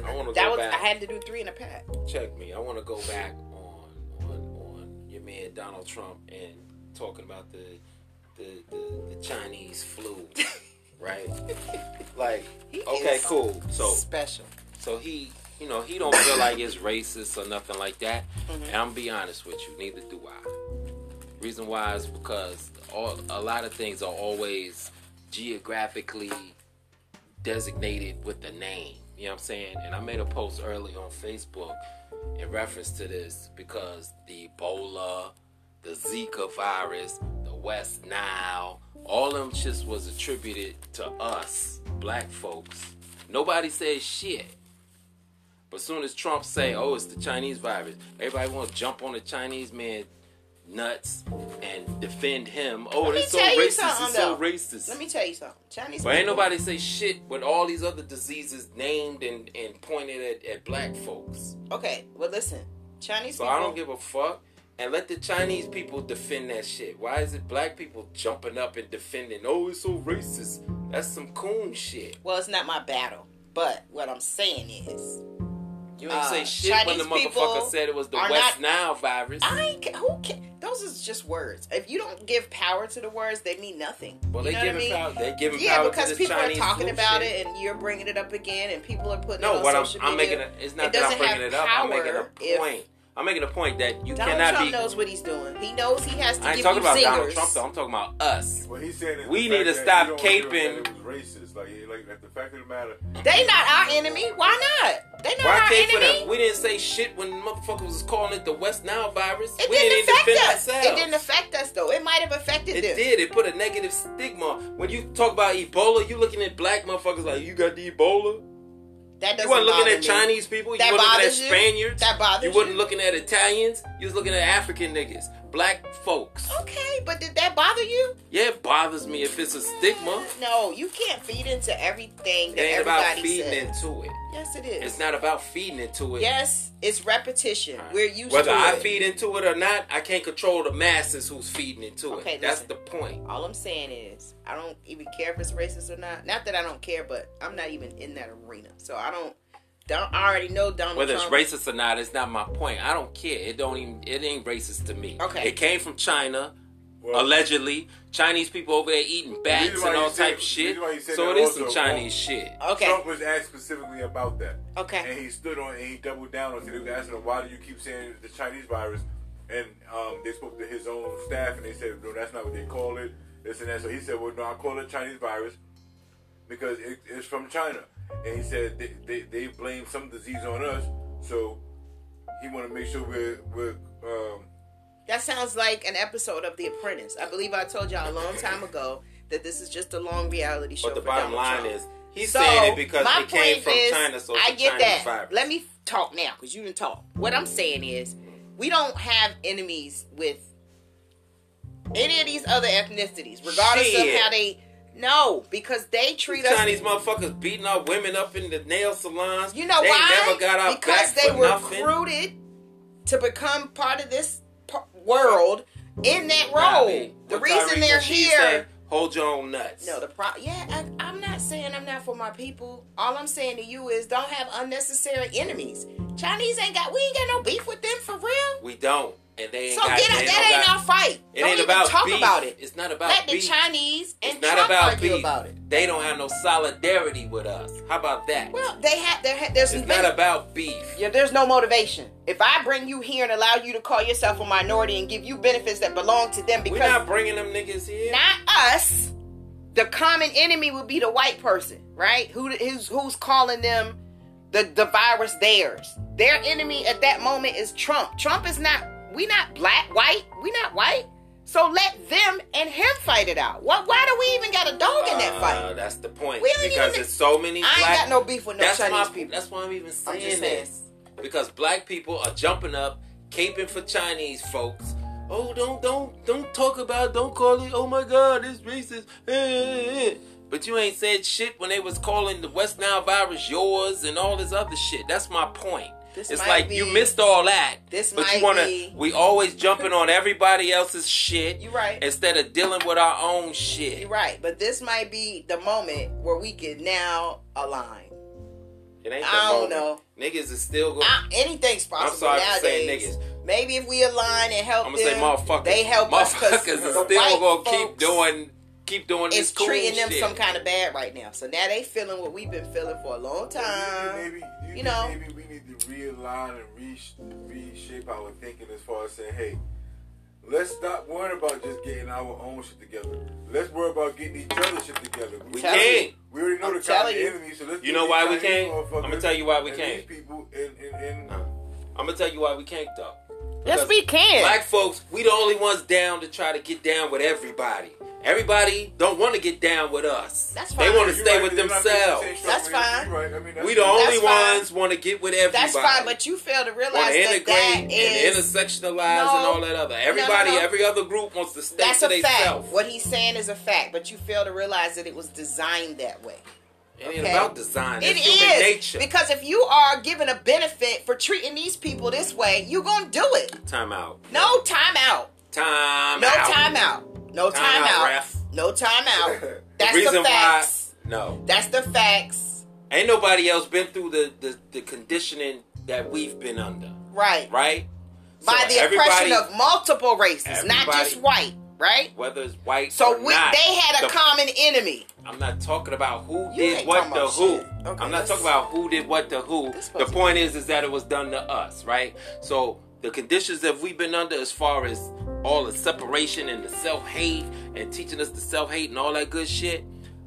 I want to That go was back. I had to do three in a pack. check me. I want to go back on on on your man Donald Trump and talking about the the the, the Chinese flu, right? like, He okay, is cool. So special. so he, you know, he don't feel like it's racist or nothing like that. Mhm. And I'm be honest with you, neither do I. Reason why is because all a lot of things are always geographically designated with the name. You know what I'm saying? And I made a post early on Facebook in reference to this because the Ebola, the Zika virus, the West Nile, all them shits was attributed to us, black folks. Nobody said shit. But soon as Trump say, "Oh, it's the Chinese virus," everybody want to jump on the Chinese man nuts and defend him. Oh, Let me they so tell you racist. It's so racist. Let me tell you something. Chinese But ain't nobody say shit with all these other diseases named and, and pointed at, at black folks. Okay, well listen. Chinese So people I don't give a fuck. And let the Chinese people defend that shit. Why is it black people jumping up and defending? Oh, it's so racist. That's some coon shit. Well, it's not my battle. But what I'm saying is You ain't Uh, say shit when the motherfucker said it was the West not- Nile virus. I ain't who can, those is just words. If you don't give power to the words, they mean nothing. well, you they what I giving mean? power. They giving Yeah, power because people Chinese are talking about shit. it, and you're bringing it up again, and people are putting it No, on what I'm, I'm making it, it's It not that I'm bringing it up. I'm making a power if- point. I'm making a point that you cannot. Donald cannot Trump be. knows what he's doing. He knows he has to I ain't give talking you about zingers. Donald Trump though. I'm talking about us. What he said is We need to stop that you don't give a caping- that It was racist. Like, like, like the fact of the matter. They not our enemy. Why not? They not Why our came for enemy. them? We didn't say shit when motherfuckers was calling it the West Nile virus. It we didn't didn't affect defend us. ourselves. It didn't affect us though. It might have affected It them. It did. It put a negative stigma. When you talk about Ebola, you looking at black motherfuckers like you got the Ebola. That You doesn't wasn't looking at me. Chinese people. You That wasn't looking at you? Spaniards. That bothers You you? wasn't looking at Italians. You was looking at African niggas, black folks. Okay, but did that bother you? Yeah, it bothers me if it's a stigma. No, you can't feed into everything It that ain't about feeding says. into it. Yes, it is. It's not about feeding into it. Yes, it's repetition. Right. We're used Whether I it. feed into it or not, I can't control the masses who's feeding into Okay, it. That's the point. All I'm saying is, I don't even care if it's racist or not. Not that I don't care, but I'm not even in that arena, so I don't. Don't I already know Donald Whether Trump. it's racist or not, it's not my point. I don't care. It don't even. It ain't racist to me. Okay. It came from China, Well, allegedly. Chinese people over there eating bats and all type of shit. reason why he said So it is some also, Chinese shit. Okay, Trump was asked specifically about that. okay. And he stood on and he doubled down on it. They was asking him, why do you keep saying the Chinese virus? And um, they spoke to his own staff and they said, no, that's not what they call it. This and that. So he said, well, no, I call it Chinese virus because it, it's from China. And he said they, they, they blame some disease on us. So he want to make sure we're, we're um, That sounds like an episode of The Apprentice. I believe I told y'all a long time ago that this is just a long reality show. But the bottom line Trump. is, He's So, saying it because it came from is, China, so I get Chinese that. virus. Let me talk now because you didn't talk. What I'm saying is, we don't have enemies with any of these other ethnicities, regardless Shit. of how they. No, because they treat These us. Chinese motherfuckers beating up women up in the nail salons. You know they why? never got our because they were nothing. recruited to become part of this world in that role. man. the reason they're here. say, hold your own nuts. No, the pro. Yeah, I, I'm not saying I'm not for my people. All I'm saying to you is don't have unnecessary enemies. Chinese ain't got. We ain't got no beef with them for real. we don't, and they ain't So got. out. That ain't our fight. It don't ain't even about talk beef. about it. It's not about Let the. Chinese and It's not Trump about argue beef. about it. They don't have no solidarity with us. How about that? Well, they have. There, ha- there's it's not about beef. Yeah, there's no motivation. If I bring you here and allow you to call yourself a minority and give you benefits that belong to them, because We're not bringing them niggas here. not us, the common enemy would be the white person, right? Who who's who's calling them the the virus theirs? Their enemy at that moment is Trump. Trump is not. We not black, white. We not white. So let them and him fight it out. What? Why do we even got a dog in that Uh, fight? that's the point. We don't because even- there's so many. I ain't got no beef with no that's Chinese my, people. That's why I'm even I'm saying this. Because black people are jumping up, caping for Chinese folks. Oh, don't don't don't talk about, don't call it. Oh my God, it's racist. Eh, eh, eh. But you ain't said shit when they was calling the West Nile virus yours and all this other shit. That's my point. This it's like be- you missed all that. This but might you wanna. be- We always jumping on everybody else's shit. You right. Instead of dealing with our own shit. You're right, but this might be the moment where we can now align. It ain't I don't moment. know. Niggas is still going. I, anything's possible sorry for nowadays. saying Maybe if we align and help I'm gonna say them, motherfuckers. they help us because Motherfuckers is the still white gonna keep doing, keep doing this is cool treating them shit. some kind of bad right now. So now they feeling what we've been feeling for a long time. maybe, you you know. maybe we need to realign and resh- reshape our thinking as far as saying, hey, let's stop worrying about just getting our own shit together. Let's worry about getting each other shit together. We can't. We already know I'm the telling common you. enemy, so let's You know why we can't? I'ma tell you why we can't. These people in, in, in I'm gonna tell you why we can't though. Yes, we can. Black folks, we the only ones down to try to get down with everybody. Everybody don't want to get down with us. That's They want to stay right, with they're not facing the themselves. That's fine. Right. I mean, that's We the only That's ones want to get with everybody. That's fine, but you fail to realize to that integrate that and intersectionalize No. and all that other. Everybody, no. every other group wants to stay that's to themselves. What he's saying is a fact, but you fail to realize that it was designed that way. It ain't about design. It is nature. because if you are given a benefit for treating these people this way, you're gonna do it. Time out. No time out. Time No out. time out. No Time time, out, out. No time out. The That's reason the facts. why, no, That's the facts. ain't nobody else been through the, the, the conditioning that we've been under, Right. right? By So the oppression of multiple races, not just white. Right. whether it's white So or we, not. they had a the- common enemy. I'm not talking about who You did what to who. Okay, I'm not talking about who did what to who. The point is, is that it was done to us, right? So the conditions that we've been under, as far as all the separation and the self hate and teaching us to self hate and all that good shit,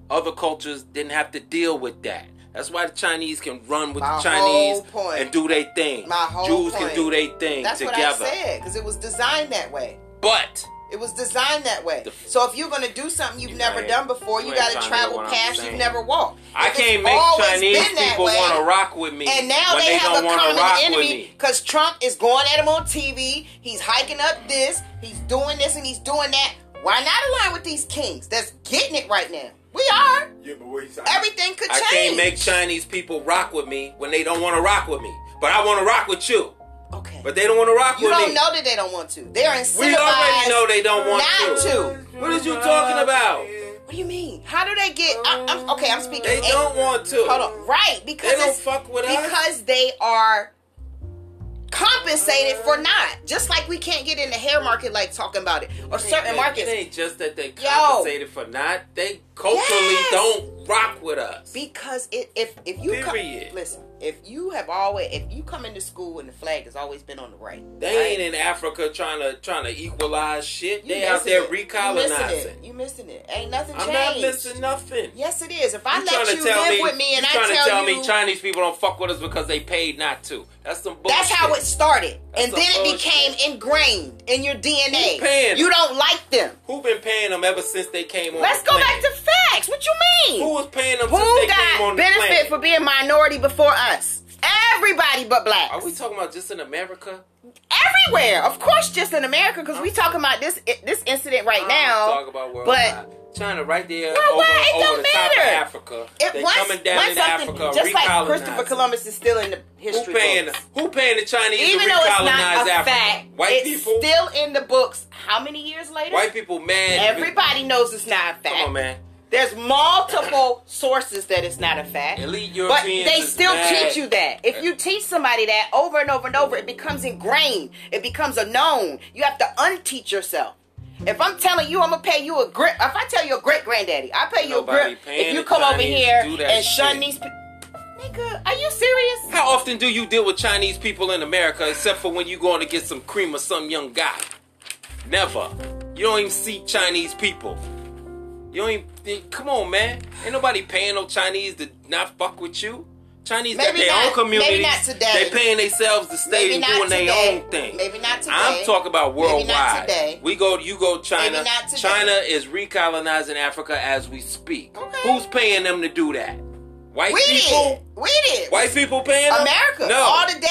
other cultures didn't have to deal with that. That's why the Chinese can run with My the Chinese point. and do their thing. My whole Jews point. can do their thing That's together. what I said because it was designed that way. But It was designed that way. So if you're gonna do something you've You never done before, you you, got trying to to travel what I'm paths you've never walked. I If it's can't make Chinese people way, want to rock with me And now when they, they, have don't a common rock enemy because Trump is going at him on TV. He's hiking up this. He's doing this and he's doing that. Why not align with these kings that's getting it right now? We are. Yeah, but what he's saying. Everything could change. I can't make Chinese people rock with me when they don't want to rock with me. But I want to rock with you. Okay. But they don't want to rock you with don't know that they don't want to. They're incentivized. we already know they don't want to. not to. to. What is you talking about? What do you mean? How do they get? I, I'm, okay, I'm speaking. They don't want to. Hold on. Right, because They don't fuck with us. because they are compensated for not. Just like we can't get in the hair market, like talking about it, or certain It- markets. It ain't just that they Yo. compensated for not. They culturally Yes. don't rock with us. Because it, if if you come, listen, if you have always if you come into school and the flag has always been on the right, They right? ain't in Africa trying to trying to equalize shit. You they out there it. You missing it. You missing it. Ain't nothing I'm changed. not missing nothing. Yes, it is. If I You let you live me, with me and I trying tell, to tell you, me Chinese people don't fuck with us because they paid not to. That's some bullshit. That's how it started, That's and then it became ingrained in your DNA. Who You don't like them. Who been paying them ever since they came on? Let's go planet? back to facts. What you mean? Who was paying them Who since they came got on the benefit planet? for being minority before us? Everybody but blacks. Are we talking about just in America? Everywhere, of course, just in America, because we talking about this this incident right I'm now. talking about worldwide. China right there Worldwide, over, it over don't the top of matter. Africa. It, they once, coming down into Africa, just like Christopher. Columbus is still in the Who history paying? books. Who paying the Chinese Even to though it's not recolonize a Africa? fact, White it's people. still in the books. How many years later? white people mad. Everybody knows it's not a fact. Come on, man. There's multiple sources that it's not a fact. Elite But they still teach you that. If you teach somebody that over and over and over, it becomes ingrained. It becomes a known. You have to unteach yourself. If I'm telling you, I'm gonna pay you a grip. If I tell you a great granddaddy, I pay you a grip. If you come over here and shun shit. these people, nigga, are you serious? How often do you deal with Chinese people in America, except for when you going to get some cream or some young guy? Never. You don't even see Chinese people. You don't even. Come on, man. Ain't nobody paying no Chinese to not fuck with you. Chinese got Maybe their not- own communities. maybe not today. They paying themselves to stay and doing their own thing. Maybe not today. I'm talking about Maybe not worldwide. today. We go, you go China. Maybe not today. China is recolonizing Africa as we speak. Okay. Who's paying them to do that? White We people. did. We did. White people paying them? America. No. All the got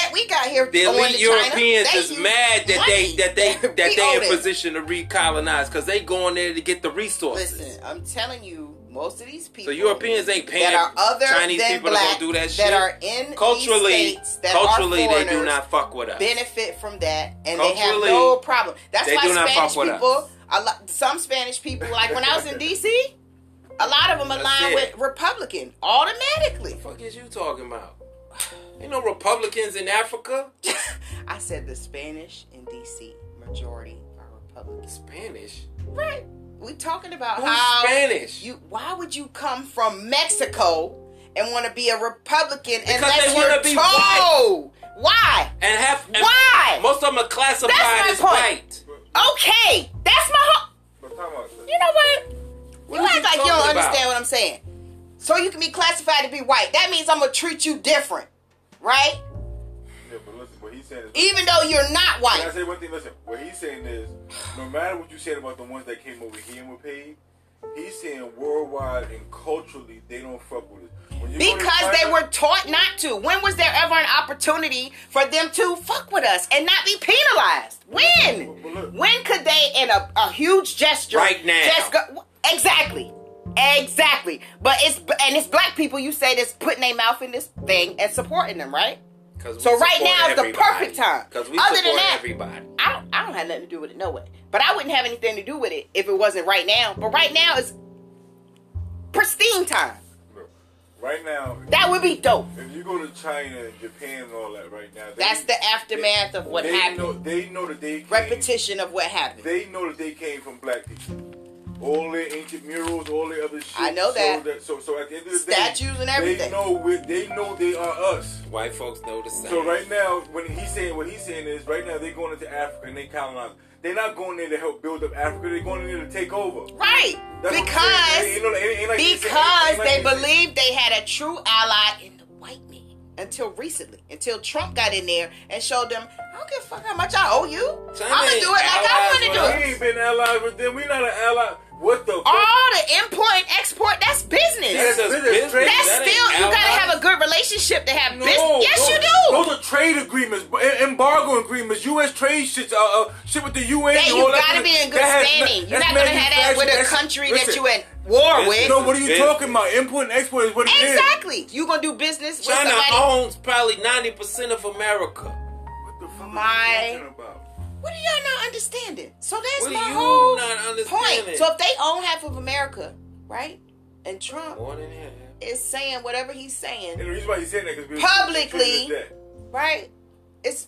here. The elite China, Europeans they is mad that money they that they that they in them. position to recolonize because they going there to get the resources. Listen, I'm telling you, most of these people. so Europeans ain't paying that are other Chinese people black, to do that shit. That are in culturally, culturally they do not fuck with us. benefit from that, and they have no problem. That's why Spanish people, lot, some Spanish people, like when I was in DC, a lot of them align with Republican automatically. the fuck is you talking about? Ain't no Republicans in Africa. I said the Spanish in DC majority are Republicans. Spanish. Right. We talking about Who's how Spanish? you. Why would you come from Mexico and want to be a Republican Because unless they wanna you're be told? Why? And have and Why? Most of them are classified That's my as point. white. Okay, that's my whole. But time out. You know what? What you are act like you don't about? understand what I'm saying. So you can be classified to be white. That means I'm gonna treat you different, right? Yeah, but listen, what he's saying is. Even though you're not Can I white. say one thing? Listen, what he's saying is, no matter what you said about the ones that came over here and were paid, he's saying worldwide and culturally they don't fuck with us. When you go to Because they were taught not to. When was there ever an opportunity for them to fuck with us and not be penalized? When? Look- When could they, in a, a huge gesture, Right now. Just go, exactly, exactly. But it's and it's black people. You say that's putting their mouth in this thing and supporting them, right? 'Cause we So right support now is the perfect time. Because we Other support than that- everybody. I don't, I don't have nothing to do with it, no way. But I wouldn't have anything to do with it if it wasn't right now. But right now is pristine time. Right now, That would be dope. if you go to China and Japan and all that right now, they, That's the aftermath of what they happened. Know, they know that they came, Repetition of what happened. They know that they came from black people. All their ancient murals, all their other shit. I know that. So, so, so at the end of the day, Statues and everything. They know we they know they are us. White folks know the same. So right now, when he's saying what he's saying is right now they're going into Africa and they colonize. They're not going there to help build up Africa. They're going there to take over. Right. That's Because saying. Ain't ain't- ain't like they because ain't like they they believed they had a true ally in the white man until recently, until Trump got in there and showed them, I don't give a fuck how much I owe you. China I'm gonna do it like I want to do us. We ain't been allies with them. We not an ally. What the? fuck? All the import and export, that's business. That's That's business. business. That's That still you gotta allies. have a good relationship to have No, business. Yes, those- you do. Those are trade agreements, embargo agreements, U.S. trade shit, uh, uh, shit with the UN. That you all gotta shit. be in good That has standing. You're not gonna have that with a manufactured- country that listen, you in war Listen, with. No, what are you Business. talking about? Import and export is what it is. Exactly. You gonna do business with China owns probably ninety percent of America. What the fuck My- are you? What are y'all not understanding? So that's What my you whole not point. So if they own half of America, right, and Trump More than half. is saying whatever he's And saying, the reason why he's saying that because Publicly. right, it's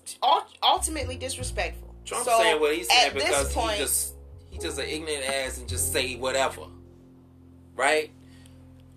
ultimately disrespectful. Trump's so saying what he's saying at because this point, he just he just an ignorant ass and just say whatever. Right?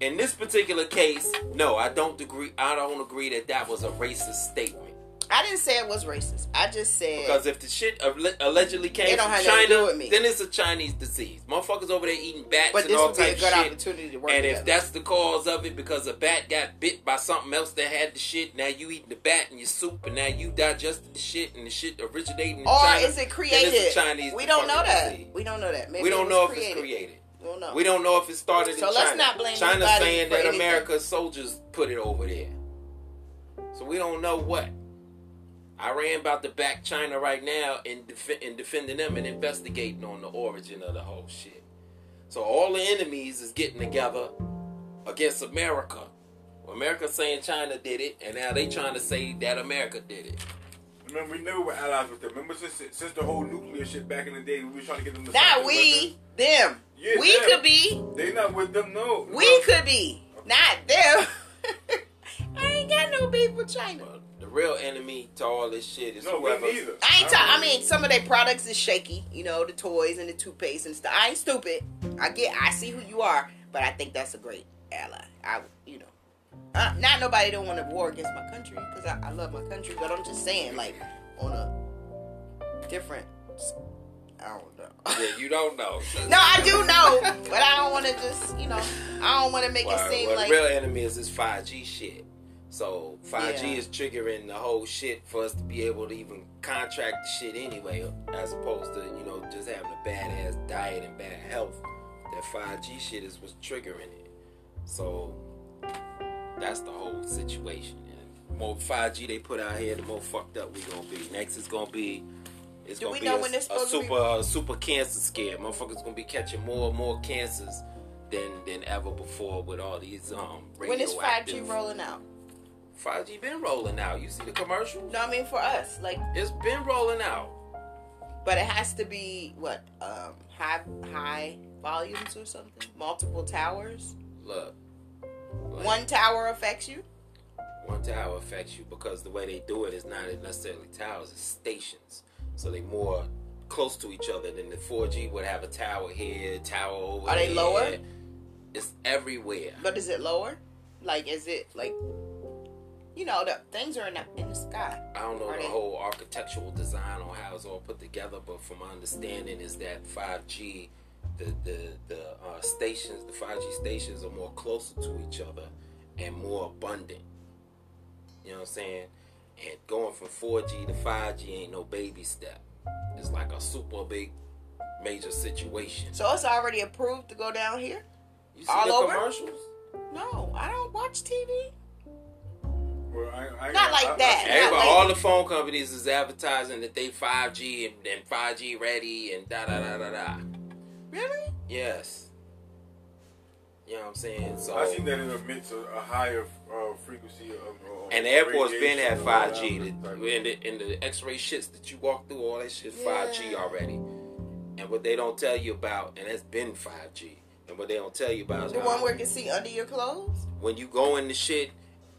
In this particular case, no, I don't agree. I don't agree that that was a racist statement. I didn't say it was racist. I just said Because if the shit allegedly came from have to do China, then it's a Chinese disease. Motherfuckers over there eating bats but and this all would be a type good shit. opportunity to work And together. if that's the cause of it, because a bat got bit by something else that had the shit, now you eating the bat in your soup, and now you digested the shit, and the shit originating in or China. is it then created? it's a Chinese we don't know that. disease. We don't know that. Maybe we don't know if it's created. We don't know. We don't know if it started So in let's China. not blame China's anybody saying that anything. America's soldiers put it over there. So we don't know what. Iran about to back China right now in, def- in defending them and investigating on the origin of the whole shit. So all the enemies is getting together against America. America saying China did it, and now they trying to say that America did it. Remember, we never were allies with them. Remember, since since the whole nuclear shit back in the day, we were trying to get them to Not stop we, them. Yeah, we them. could be. They not with them, no. We could be. Not them. I ain't got no beef with China. But the real enemy to all this shit is No, whoever. neither. I ain't. Ta- I mean, some of their products is shaky. You know, the toys and the toothpaste and stuff. I ain't stupid. I get. I see who you are, but I think that's a great ally. I, you know, uh, not nobody don't want to war against my country because I, I love my country. But I'm just saying, like, on a different. I don't know. Yeah, you don't know. no, I do know, but I don't want to just, you know, I don't want to make Well, it seem well, like the real enemy is this 5G shit. So 5G Yeah. is triggering the whole shit for us to be able to even contract the shit anyway, as opposed to you know just having a badass diet and bad health. That 5G shit is what's triggering it. So that's the whole situation. And the more 5G they put out here, the more fucked up we gonna be. Next is gonna be. It's Do gonna be a, a supposed to be- super uh, super cancer scare. Motherfuckers gonna be catching more and more cancers than than ever before with all these um when is 5G rolling out? 5G been rolling out. You see the commercials? No, I mean for us, like, It's been rolling out. but it has to be what um, high high volumes or something, multiple towers. Look, like, One tower affects you. one tower affects you because the way they do it is not necessarily towers, it's stations. So they more close to each other than the 4G would have a tower here, tower over Are they there. lower? It's everywhere. But is it lower? Like, is it like, you know, the things are in the, in the sky. I don't know Are the they- whole architectural design on how it's all put together, but from my understanding is that 5G, the the the uh, stations, the 5G stations are more closer to each other and more abundant. You know what I'm saying? And going from 4G to 5G ain't no baby step. It's like a super big, major situation. So it's already approved to go down here. You see All the over? commercials? No, I don't watch TV. Well, I, I, Not like I, that. I, Not Everybody, like- all the phone companies is advertising that they 5G and, and 5G ready and da da da da da. Really? Yes. You know what I'm saying? So I seen that it emits a, a higher uh, frequency of. of and the airport's been radiation had or 5G. The, in the in the X-ray shits that you walk through, all that shit Yeah. 5G already. And what they don't tell you about, and it's been 5G. And what they don't tell you about is The one where you can see under your clothes. when you go in the shit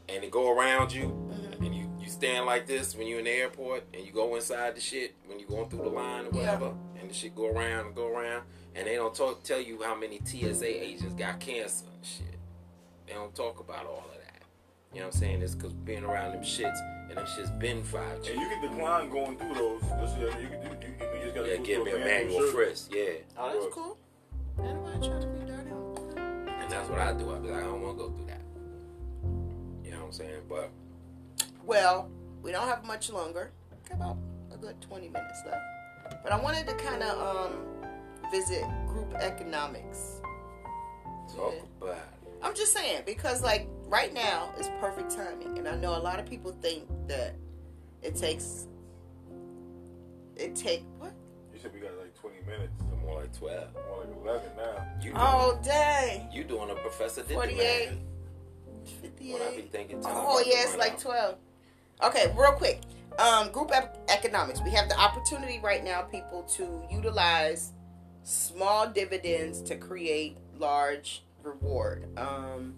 and it go around you, Mhm. and you you stand like this when you're in the airport, and you go inside the shit when you're going through the line or Yeah. whatever, and the shit go around and go around, and they don't talk tell you how many TSA agents got cancer and shit. They don't talk about all of that. You know what I'm saying? It's because being around them shits, and them shits been 5G. And you can decline going through those. Just, you can do. You, you just gotta Yeah, give me a manual search. frisk. Yeah. Oh, that's cool. Anybody trying to be dirty? And that's what I do. I be like, I don't want to go through I'm saying? But Well, we don't have much longer. About a good 20 minutes left. But I wanted to kind of um, visit group economics. talk Yeah. about it. I'm just saying because like right now is perfect timing, and I know a lot of people think that it takes it take what? You said we got like 20 minutes. More like 12. More like 11 now. You Oh dang, You doing a professor did the 48, math. 58. When I be thinking Oh yeah, it's like out. 12. Okay, real quick. Um, group ep- economics. We have the opportunity right now, people, to utilize small dividends to create large reward. Um,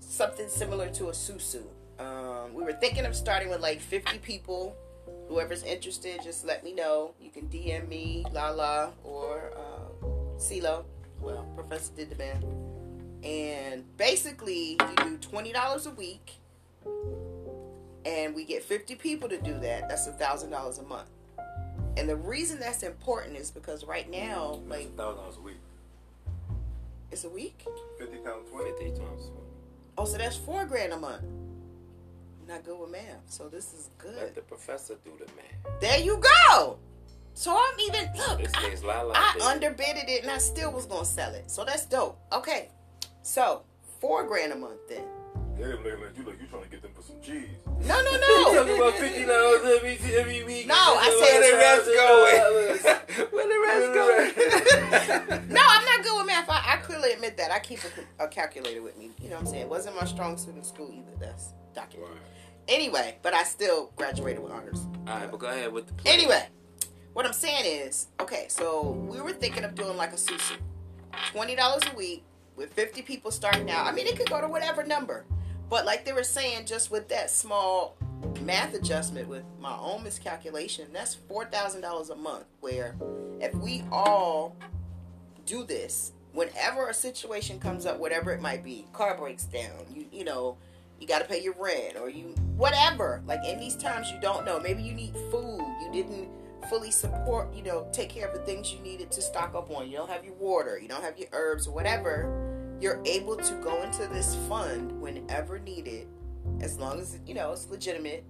something similar to a susu. Um, we were thinking of starting with like 50 people. Whoever's interested, just let me know. You can DM me, Lala, or uh, CeeLo. Well, Professor did the man. And basically, you do twenty dollars a week, and we get fifty people to do that. That's a thousand dollars a month. And the reason that's important is because right now, That's like, thousand dollars a week. it's a week. 50 times 20. 50 times. Oh, so that's four grand a month. I'm not good with math, so this is good. Let the professor do the math. There you go. So I'm even look. This I, nigga's Lala I did. underbidded it and I still was gonna sell it. So that's dope. Okay, so four grand a month then. They didn't look like you like you trying to get them for some cheese. No, no, You no. talking about fifty dollars every every week? No, I said- Where the rest going? Where the rest going? no, I'm not good with math. I, I clearly admit that. I keep a, a calculator with me. You know what I'm saying? It wasn't my strong suit in school either. That's documented. Anyway, but I still graduated with honors. All right, but go ahead with the plan. Anyway, what I'm saying is, okay, so we were thinking of doing like a susu, Twenty dollars a week with fifty people starting out. I mean, it could go to whatever number, but like they were saying, just with that small math adjustment with my own miscalculation, that's four thousand dollars a month. Where if we all do this, whenever a situation comes up, whatever it might be, car breaks down, you you know, you got to pay your rent or you whatever. Like in these times, you don't know. Maybe you need food. You didn't fully support, you know, take care of the things you needed to stock up on. You don't have your water, you don't have your herbs or whatever. You're able to go into this fund whenever needed, as long as you know it's legitimate,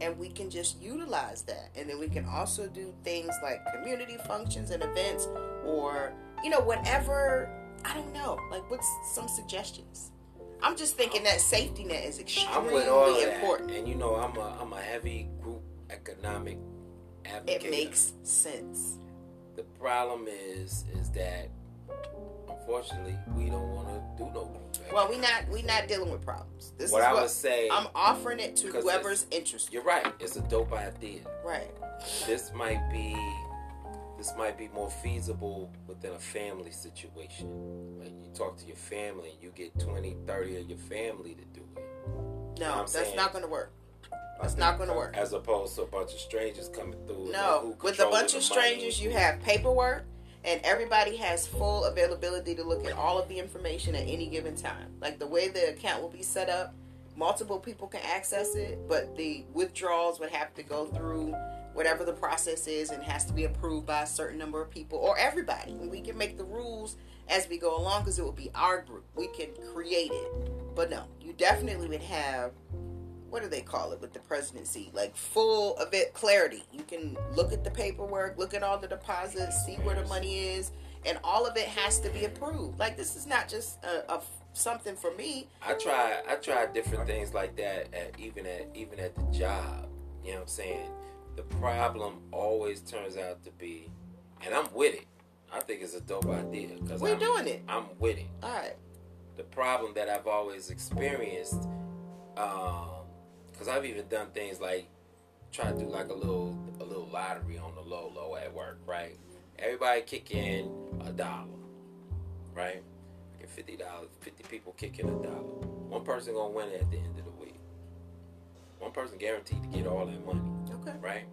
and we can just utilize that. And then we can also do things like community functions and events, or you know, whatever. I don't know. Like, what's some suggestions? I'm just thinking that safety net is extremely of that, important. and you know I'm a I'm a heavy group economic advocate. It makes sense. The problem is is that unfortunately we don't want to do no group. Well, we not we not dealing with problems. This what is I what would say, I'm offering it to whoever's interested. you're right. It's a dope idea. Right. This might be this might be more feasible within a family situation. Like you talk to your family and you get 20, 30 of your family to do it. No, that's saying- not going to work. That's not going to work. As opposed to a bunch of strangers coming through. No, with a bunch of money. strangers, you have paperwork, and everybody has full availability to look at all of the information at any given time. Like the way the account will be set up, multiple people can access it, but the withdrawals would have to go through whatever the process is and has to be approved by a certain number of people or everybody. And we can make the rules as we go along because it will be our group. We can create it. But no, you definitely would have what do they call it with the presidency? Like full of it clarity. You can look at the paperwork, look at all the deposits, see where the money is, and all of it has to be approved. Like this is not just a, a something for me. I try I try different things like that at even at even at the job. You know what I'm saying? The problem always turns out to be, and I'm with it. I think it's a dope idea because We're I'm, doing it. I'm with it. All right. The problem that I've always experienced, um, because I've even done things like try to do like a little a little lottery on the low low at work, right? Everybody kick in a dollar, right? Get fifty dollars. Fifty people kick in a dollar. One person gonna win at the end of the week. One person guaranteed to get all that money, Okay. right?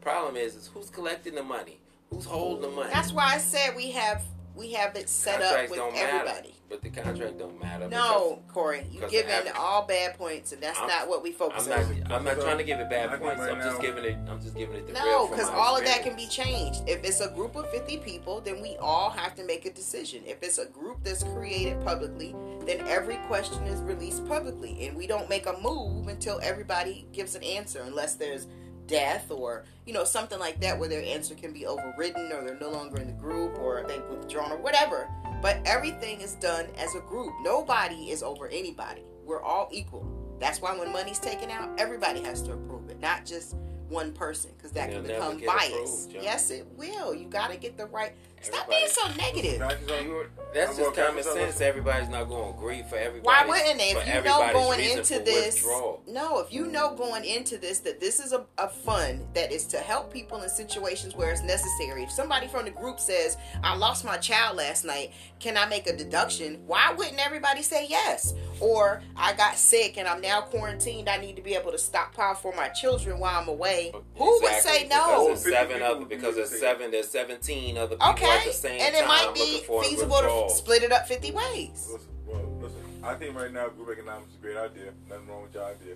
Problem is, is who's collecting the money? Who's holding the money? That's why I said we have we have it set up with don't matter, everybody. but the contract don't matter. No, Corey, you because giving the average- all bad points, and that's I'm- not what we focus I'm not. on. I'm not trying to give it I bad think points. right I'm just now- giving it. I'm just giving it the No, because my all of that can be changed. If it's a group of 50 people, then we all have to make a decision. If it's a group that's created publicly, then every question is released publicly. And we don't make a move until everybody gives an answer, unless there's death or, you know, something like that where their answer can be overridden or they're no longer in the group or they've withdrawn or whatever. But everything is done as a group. Nobody is over anybody. We're all equal. That's why when money's taken out, everybody has to approve it, not just one person, because that It'll can become biased. approved, yes, it will. You got to get the right. Stop being so negative. Can I just- You- That's I'm just common sense. Everybody's not going to agree for everybody. Why wouldn't they? If you know going into this, withdrawal. no, if you know going into this that this is a, a fund that is to help people in situations where it's necessary. If somebody from the group says, I lost my child last night, can I make a deduction? Why wouldn't everybody say yes? Or I got sick and I'm now quarantined. I need to be able to stockpile for my children while I'm away. Who would say no? Because there's seven people other because there's seven there's seventeen other people Okay, at the same and it time might be feasible to withdrawals. split it up 50 ways. Listen, well, listen. I think right now group economics is a great idea. Nothing wrong with your idea.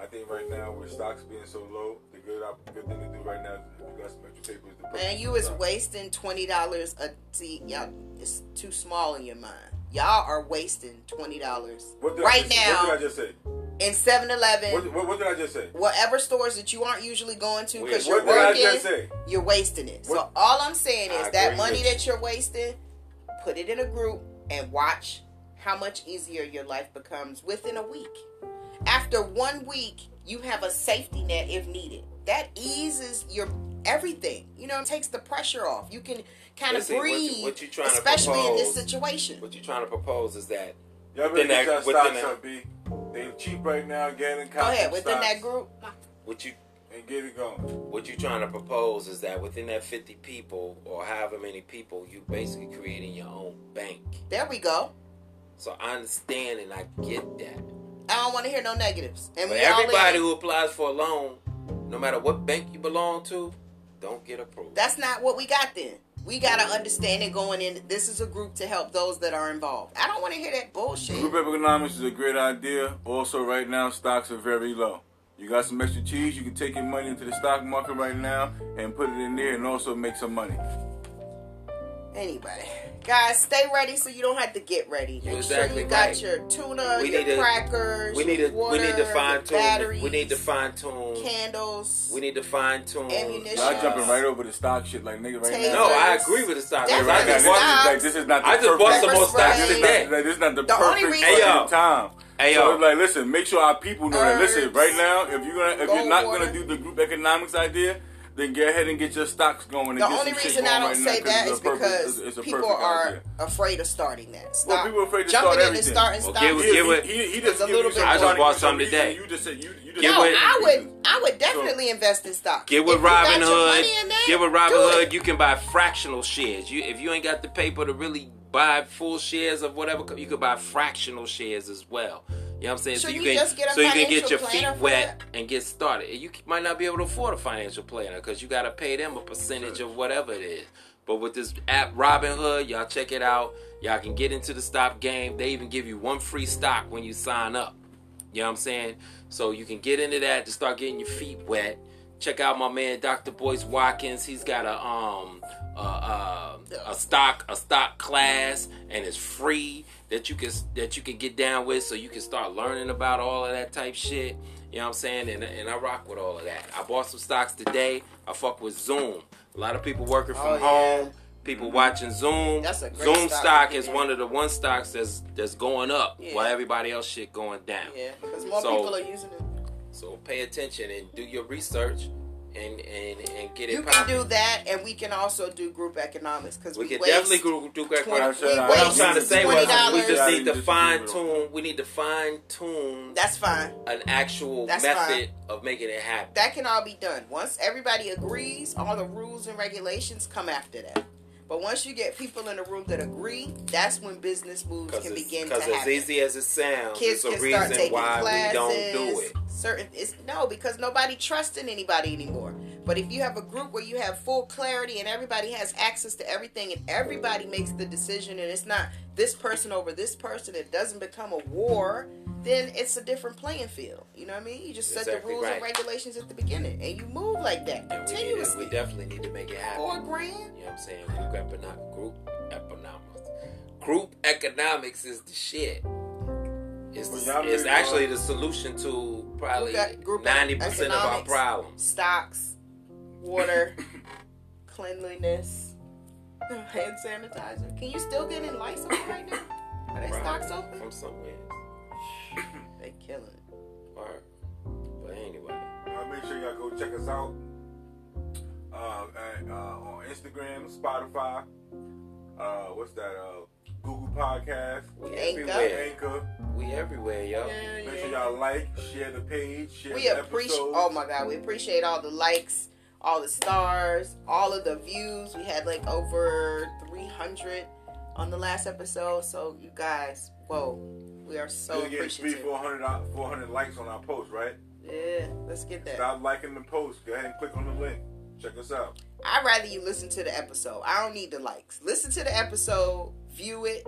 I think right now with stocks being so low, the good good thing to do right now is if you got some extra paper is to Man, you it is aside. wasting twenty dollars a see y'all. It's too small in your mind. Y'all are wasting twenty dollars What right just, What did I now. just say? in 7-Eleven, What, what, what did I just say? whatever stores that you aren't usually going to because you're What working, you're wasting it. So all I'm saying is I that money that you're wasting, put it in a group and watch how much easier your life becomes within a week. After one week, you have a safety net if needed. That eases your everything. You know, it takes the pressure off. You can kind of Listen, what you- breathe, what you trying to especially in this situation. What you're trying to propose is that Y'all Within better that- your within stocks that- up, B. They cheap right now. Get in Go ahead within stocks that group. what you and get it going. what you're trying to propose is that within that 50 people or however many people, you basically creating your own bank. There we go. So I understand and I get that. I don't want to hear no negatives. And But everybody who applies for a loan, no matter what bank you belong to, don't get approved. That's not what we got then. We got to understand it going in. This is a group to help those that are involved. I don't want to hear that bullshit. Group economics is a great idea. Also, right now stocks are very low. You got some extra cheese, you can take your money into the stock market right now and put it in there and also make some money. Anyway, guys, stay ready so you don't have to get ready. You're Make exactly sure you got right. your tuna, We your need to- crackers, we need your to water, we need to fine tune batteries, we need to fine tune candles. we need to fine tune Ammunition. Y'all jumping right over the stock shit like nigga right Tasers. now. No, I agree with the stock. Definitely I Right now, just this, bought, stocks. is like, this is not the I just perfect, bought some more stocks spray. this, today. not, this is not the, The only perfect reason- Hey, time. Hey, so yo. it's like, listen, make sure our people know that. Listen, right now, if you're gonna, if you're not water. gonna do the group economics idea, then go ahead and get your stocks going. And The get only some reason I don't right now, say 'cause that it's is a perfect- because it's- it's people are idea. afraid of starting that. Well, people are afraid to jumping start in and everything. starting Well, stock. give- He, give he, it- he, he It's just a little bit. I just bought for some some today. You just said you, you just No, with- I would, I would definitely invest in stock. Get with If Robinhood. there, Get with Robinhood. You can buy fractional shares. You if you ain't got the paper to really buy full shares of whatever, you could buy fractional shares as well. You know what I'm saying? Should so you you can just get a so you can get your feet wet that? and get started. You might not be able to afford a financial planner because you got to pay them a percentage of whatever it is. But with this app Robinhood, y'all check it out. Y'all can get into the stock game. They even give you one free stock when you sign up. You know what I'm saying? So you can get into that to start getting your feet wet. Check out my man Dr. Boyce Watkins. He's got a um a, a, a stock a stock class and it's free that you can that you can get down with so you can start learning about all of that type shit. You know what I'm saying? And, and I rock with all of that. I bought some stocks today. I fuck with Zoom. A lot of people working from Oh, yeah. home. People mm-hmm. watching Zoom. That's a great Zoom stock stock is one of the one stocks that's that's going up Yeah. while everybody else shit going down. Yeah, because more So- people are using it. So pay attention and do your research and and and get it You can do that, and we can also do group economics because We we, can waste, definitely do, do great twenty- we What I'm trying to say was $20. we just need to fine tune. We need to fine tune That's fine. an actual That's method of making it happen. That can all be done. Once everybody agrees, all the rules and regulations come after that. But once you get people in a room that agree, that's when business moves Because can begin to 'cause as easy as it sounds, Kids it's a reason taking why classes. we don't do it. Certain, it's no because nobody trusts in anybody anymore. But if you have a group where you have full clarity and everybody has access to everything and everybody makes the decision and it's not this person over this person, it doesn't become a war. Then it's a different playing field. You know what I mean? You just set Exactly the rules and regulations at the beginning, and you move like that And we, need continuously. we definitely need to make it happen. Four grand. You know what I'm saying? Group economics. Group economics. Group economics is the shit. It's, Well, the- it's actually the solution to probably We group ninety percent of our problems. Stocks, water, cleanliness, hand sanitizer. Can you still get in lights open right now? Are they Probably stocks open? from somewhere. They killing it. Or, but anyway, Uh, make sure y'all go check us out uh, at, uh, on Instagram, Spotify. Uh, what's that? Uh, Google Podcast, we Anchor. everywhere. Anchor. We everywhere, yo. Make sure y'all like, share the page, share We the appreciate. episodes. Oh my god, we appreciate all the likes, all the stars, all of the views. We had like over 300 on the last episode. So you guys, whoa, we are so We're getting three, 400, uh, 400 likes on our post, right? Yeah, let's get that. Stop liking the post. Go ahead and click on the link. Check us out. I'd rather you listen to the episode. I don't need the likes. Listen to the episode, view it.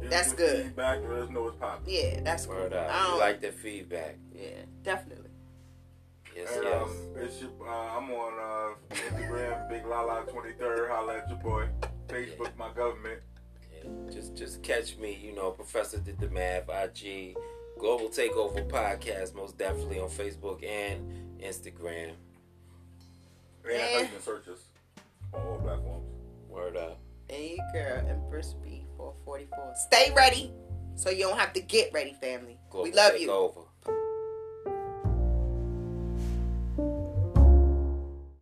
Give That's good. Feedback. Let us know what's popping. Yeah, that's cool. Word I don't- like the feedback. Yeah, definitely. Yes, And, yes. um, it's your, uh, I'm on uh, Instagram, Big Lala 23rd. Holla at your boy. Facebook, my government. Yeah, Just just catch me, you know, Professor did the math, IG, Global Takeover Podcast, most definitely on Facebook and Instagram. And that's how you can search us on all platforms. Word up. And your girl, Empress B 444. Stay ready so you don't have to get ready, family. Global we love you. Takeover.